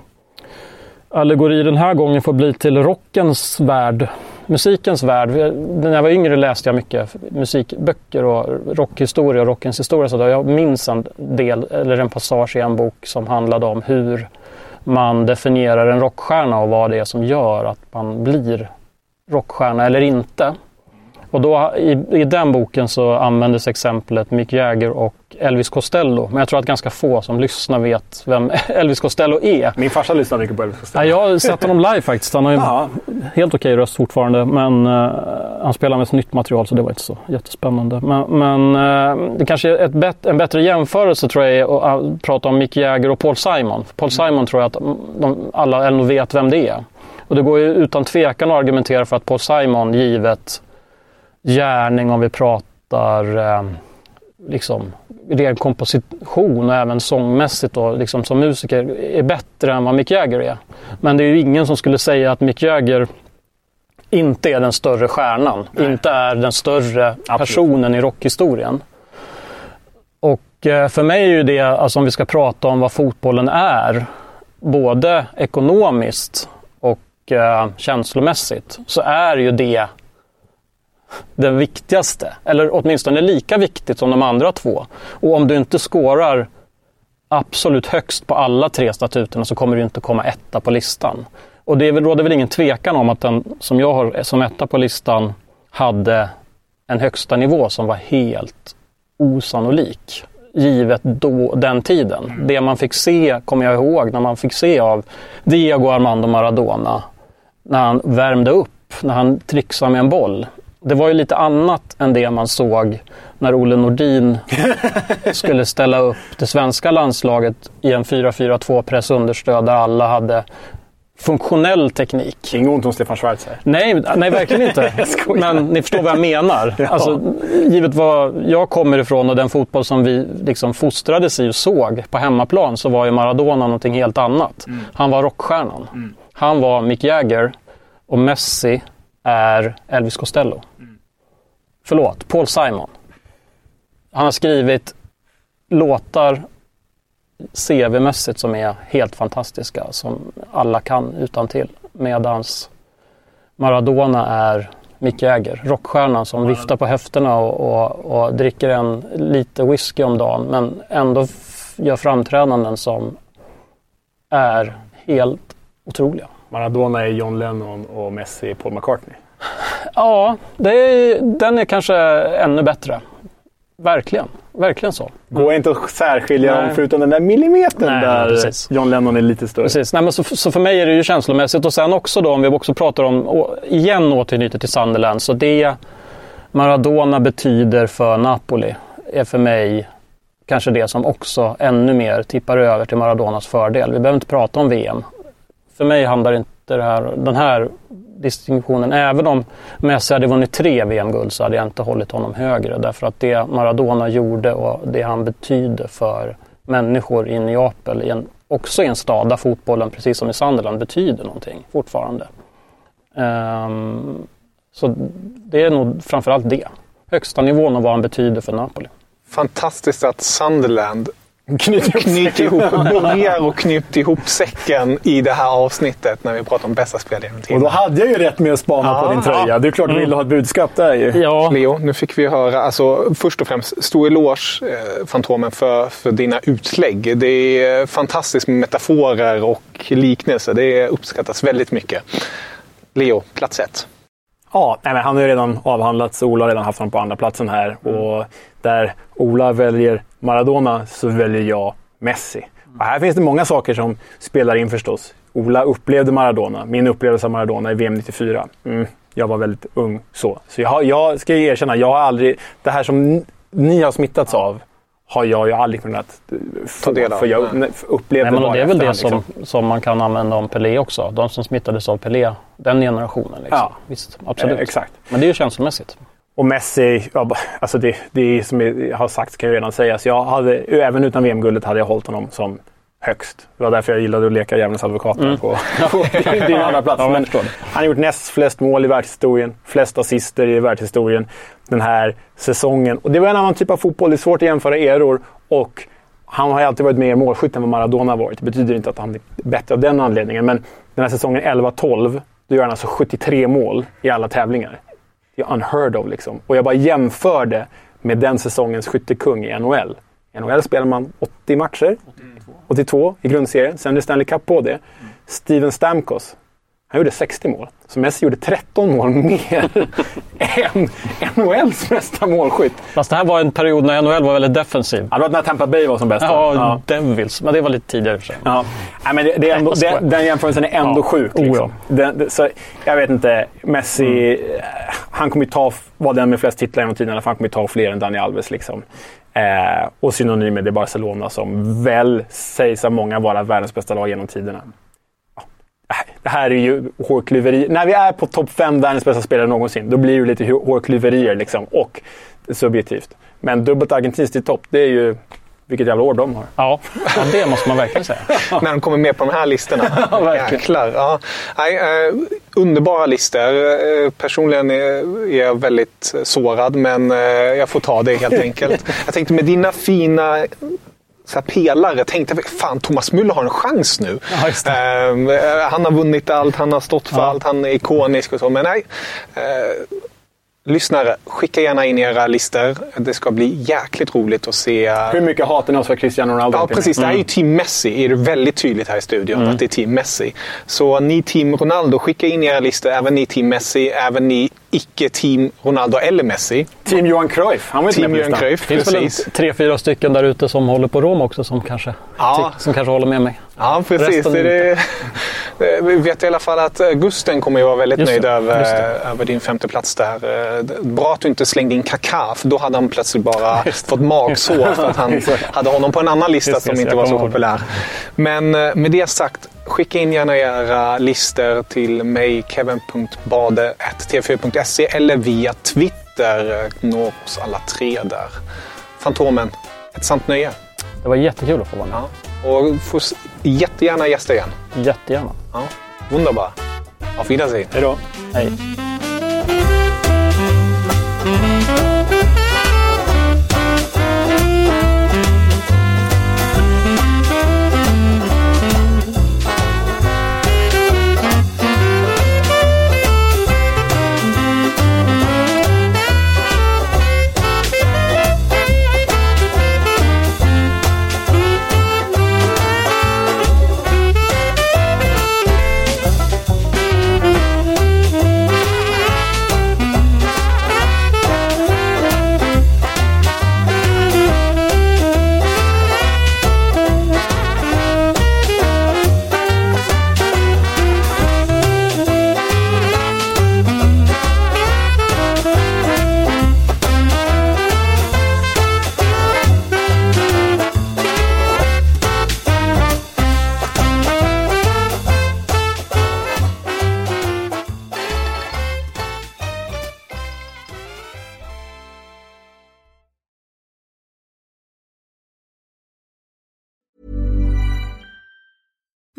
Speaker 5: allegori den här gången får bli till rockens värld, musikens värld. När jag var yngre läste jag mycket musikböcker och rockhistoria och rockens historia. Så jag minns en del, eller en passage i en bok som handlade om hur man definierar en rockstjärna och vad det är som gör att man blir rockstjärna eller inte. Och då, i, I den boken så användes exemplet Mick Jagger och Elvis Costello. Men jag tror att ganska få som lyssnar vet vem [LAUGHS] Elvis Costello är.
Speaker 3: Min farsa lyssnar mycket på Elvis Costello.
Speaker 5: Ja, jag har sett honom live faktiskt. Han har ju
Speaker 3: Ja.
Speaker 5: helt okej röst fortfarande. Men eh, han spelar med så nytt material så det var inte så jättespännande. Men, men eh, det kanske är ett bet- en bättre jämförelse tror jag är att uh, prata om Mick Jagger och Paul Simon. Paul Simon tror jag att de, alla vet vem det är. Och det går ju utan tvekan att argumentera för att Paul Simon, givet gärning om vi pratar eh, liksom ren komposition och även sångmässigt och liksom som musiker är bättre än vad Mick Jagger är. Men det är ju ingen som skulle säga att Mick Jagger inte är den större stjärnan, inte är den större personen i rockhistorien. Och eh, för mig är ju det, alltså om vi ska prata om vad fotbollen är, både ekonomiskt och eh, känslomässigt, så är ju det den viktigaste. Eller åtminstone lika viktigt som de andra två. Och om du inte skårar absolut högst på alla tre statuterna så kommer du inte komma etta på listan. Och det råder väl ingen tvekan om att den som jag har som etta på listan hade en högsta nivå som var helt osannolik. Givet då, den tiden. Det man fick se, kommer jag ihåg, när man fick se av Diego Armando Maradona. När han värmde upp, när han trixade med en boll. Det var ju lite annat än det man såg när Olle Nordin [LAUGHS] skulle ställa upp det svenska landslaget i en 4-4-2 pressunderstöd där alla hade funktionell teknik.
Speaker 3: Inget ont om Stefan Schwarz här.
Speaker 5: Nej, nej verkligen inte. [LAUGHS] Men ni förstår vad jag menar. Alltså, givet var jag kommer ifrån och den fotboll som vi liksom fostrades i och såg på hemmaplan så var ju Maradona någonting helt annat. Han var rockstjärnan. Han var Mick Jagger och Messi är Elvis Costello. Förlåt, Paul Simon. Han har skrivit låtar CV-mässigt som är helt fantastiska, som alla kan utan till. Medans Maradona är Mick Jagger, rockstjärnan som viftar på höfterna och, och, och dricker en lite whisky om dagen men ändå gör framträdanden som är helt otroliga.
Speaker 3: Maradona är John Lennon och Messi är Paul McCartney.
Speaker 5: Ja, är, den är kanske ännu bättre. Verkligen, verkligen så.
Speaker 3: Går inte att särskilja dem förutom den där millimetern
Speaker 5: Nej,
Speaker 3: där
Speaker 5: precis.
Speaker 3: John Lennon är lite större.
Speaker 5: Precis. Nej, men så, så för mig är det ju känslomässigt och sen också då om vi också pratar om, igen återknyter till Sunderland, så det Maradona betyder för Napoli är för mig kanske det som också ännu mer tippar över till Maradonas fördel. Vi behöver inte prata om VM. För mig handlar inte det här, den här distinktionen, även om Messi hade vunnit tre VM-guld så hade jag inte hållit honom högre. Därför att det Maradona gjorde och det han betyder för människor i Neapel, i en, också i en stad där fotbollen, precis som i Sunderland, betyder någonting fortfarande. Um, så det är nog framförallt det. Högsta nivån och vad han betyder för Napoli.
Speaker 4: Fantastiskt att Sunderland knyter ihop, börjar [LAUGHS] och knyter ihop säcken i det här avsnittet när vi pratar om bästa spelare genom
Speaker 3: Och
Speaker 4: tiden.
Speaker 3: då hade jag ju rätt med att spana
Speaker 4: Ja,
Speaker 3: på din tröja. Det är klart du ville ha ett budskap där ju.
Speaker 5: Ja,
Speaker 4: Leo, nu fick vi höra, alltså först och främst, stor eloge, eh, Fantomen, för, för dina utlägg. Det är fantastiskt med metaforer och liknelser. Det uppskattas väldigt mycket. Leo, plats ett.
Speaker 3: Ja, nej, men han har ju redan avhandlats. Ola har redan haft honom på andra platsen här. Och där Ola väljer Maradona så väljer jag Messi. Och här finns det många saker som spelar in förstås. Ola upplevde Maradona. Min upplevelse av Maradona i VM 94. Mm, jag var väldigt ung så. Så jag, jag ska ju erkänna, jag har aldrig... Det här som ni- har smittats av har jag ju aldrig kunnat eh, få.
Speaker 4: del av.
Speaker 3: För jag
Speaker 4: Nej.
Speaker 3: upplevde
Speaker 5: Nej, men
Speaker 3: bara
Speaker 5: det är väl det som,
Speaker 3: liksom.
Speaker 5: som man kan använda om Pelé också. De som smittades av Pelé, den generationen. Liksom.
Speaker 3: Ja.
Speaker 5: Visst, absolut.
Speaker 3: Eh, exakt.
Speaker 5: Men det är ju känslomässigt.
Speaker 3: Och Messi, ja, alltså det, det som jag har sagt kan ju redan sägas. Jag hade, även utan VM-guldet hade jag hållit honom som högst. Det var därför jag gillade att leka djävulens advokat där på, [LAUGHS] [LAUGHS] på din andra plats. Men han har gjort näst flest mål i världshistorien, flest assister i världshistorien den här säsongen. Och det var en annan typ av fotboll. Det är svårt att jämföra eror. Och han har ju alltid varit mer målskytt än vad Maradona varit. Det betyder inte att han är bättre av den anledningen. Men den här säsongen 11-12, då gör han alltså 73 mål i alla tävlingar. Det är unheard of liksom. Och jag bara jämförde med den säsongens skyttekung i NHL. I NHL spelar man 80 matcher. 82 i grundserien. Sen är det Stanley Cup på det. Steven Stamkos. Han gjorde 60 mål. Så Messi gjorde 13 mål mer [LAUGHS] än NHLs bästa målskytt.
Speaker 5: Fast det här var en period när NHL var väldigt defensiv.
Speaker 3: Ja, det var när Tampa Bay var som bäst.
Speaker 5: Ja, ja. Devils. Men det var lite tidigare för sig.
Speaker 3: Ja. Nej, men det, det är ändå,
Speaker 5: Nej,
Speaker 3: den, jämförelsen är ändå
Speaker 5: Ja.
Speaker 3: sjuk.
Speaker 5: Oh,
Speaker 3: Liksom. Den, det, så, jag vet inte. Messi, eh, han kommer ju ta, vara den med flest titlar genom tiderna. Han kommer ju ta fler än Dani Alves. Liksom. Eh, och synonym med det är Barcelona som väl sägs av många vara världens bästa lag genom tiderna. Det här är ju hårklyveri. När vi är på topp fem världens bästa spelare någonsin, då blir det lite hårklyverier liksom. Och subjektivt. Men dubbelt argentinskt i topp, det är ju vilket jävla år de har.
Speaker 5: Ja, ja det måste man verkligen säga. [LAUGHS]
Speaker 4: När de kommer med på de här listorna. [LAUGHS]
Speaker 5: Ja, verkligen.
Speaker 4: Jäklar. Ja. Nej, eh, underbara listor. Eh, personligen är, är jag väldigt sårad, men eh, jag får ta det helt enkelt. [LAUGHS] jag tänkte med dina fina så pelare tänkte fan Thomas Müller har en chans nu.
Speaker 5: Ja, det.
Speaker 4: Eh, han har vunnit allt, han har stått för allt, han är ikonisk och så. Men nej. Eh, lyssnare, skicka gärna in era listor. Det ska bli jäkligt roligt att se.
Speaker 3: Hur mycket hatar ni oss för Cristiano Ronaldo?
Speaker 4: Ja, precis. Det här är ju Team Messi. är det väldigt tydligt här i studion att det är Team Messi. Så ni Team Ronaldo, skicka in era listor. Även ni Team Messi, även ni icke-Team Ronaldo eller Messi.
Speaker 3: Team Johan Cruyff. Han var inte
Speaker 4: Team
Speaker 3: med
Speaker 4: Johan. Cruyff,
Speaker 5: Det finns väl
Speaker 4: precis.
Speaker 5: tre, fyra stycken där ute som håller på Rom också som kanske,
Speaker 4: Ja.
Speaker 5: som kanske håller med mig.
Speaker 4: Ja, precis.
Speaker 5: Resten
Speaker 4: Det är det, [LAUGHS] vi vet i alla fall att Gusten kommer ju vara väldigt
Speaker 5: Just
Speaker 4: nöjd
Speaker 5: det,
Speaker 4: över,
Speaker 5: just
Speaker 4: över din femte plats där. Eh, Bra att du inte slängde in Kaká, för då hade han plötsligt bara [LAUGHS]
Speaker 5: Just
Speaker 4: fått magsår för att han [LAUGHS] hade honom på en annan lista
Speaker 5: Just
Speaker 4: som
Speaker 5: så
Speaker 4: inte var så populär. Men eh, med det sagt, skicka in gärna era listor till mig, kevin.bade.tv4.se eller via Twitter. Nå oss alla tre där. Fantomen, ett sant nöje.
Speaker 5: Det var jättekul att få vara med.
Speaker 4: Ja. Och får jättegärna gästa igen.
Speaker 5: Jättegärna.
Speaker 4: Ja, wunderbar. Auf Wiedersehen.
Speaker 3: Hej då.
Speaker 5: Hej.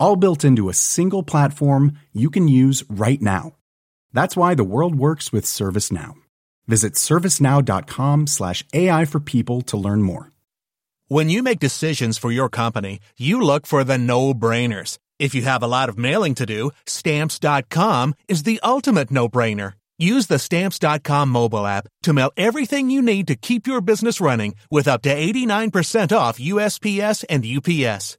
Speaker 9: All built into a single platform you can use right now. That's why the world works with ServiceNow. Visit servicenow.com slash AI for people to learn more.
Speaker 10: When you make decisions for your company, you look for the no-brainers. If you have a lot of mailing to do, stamps.com is the ultimate no-brainer. Use the stamps.com mobile app to mail everything you need to keep your business running with up to 89% off USPS and UPS.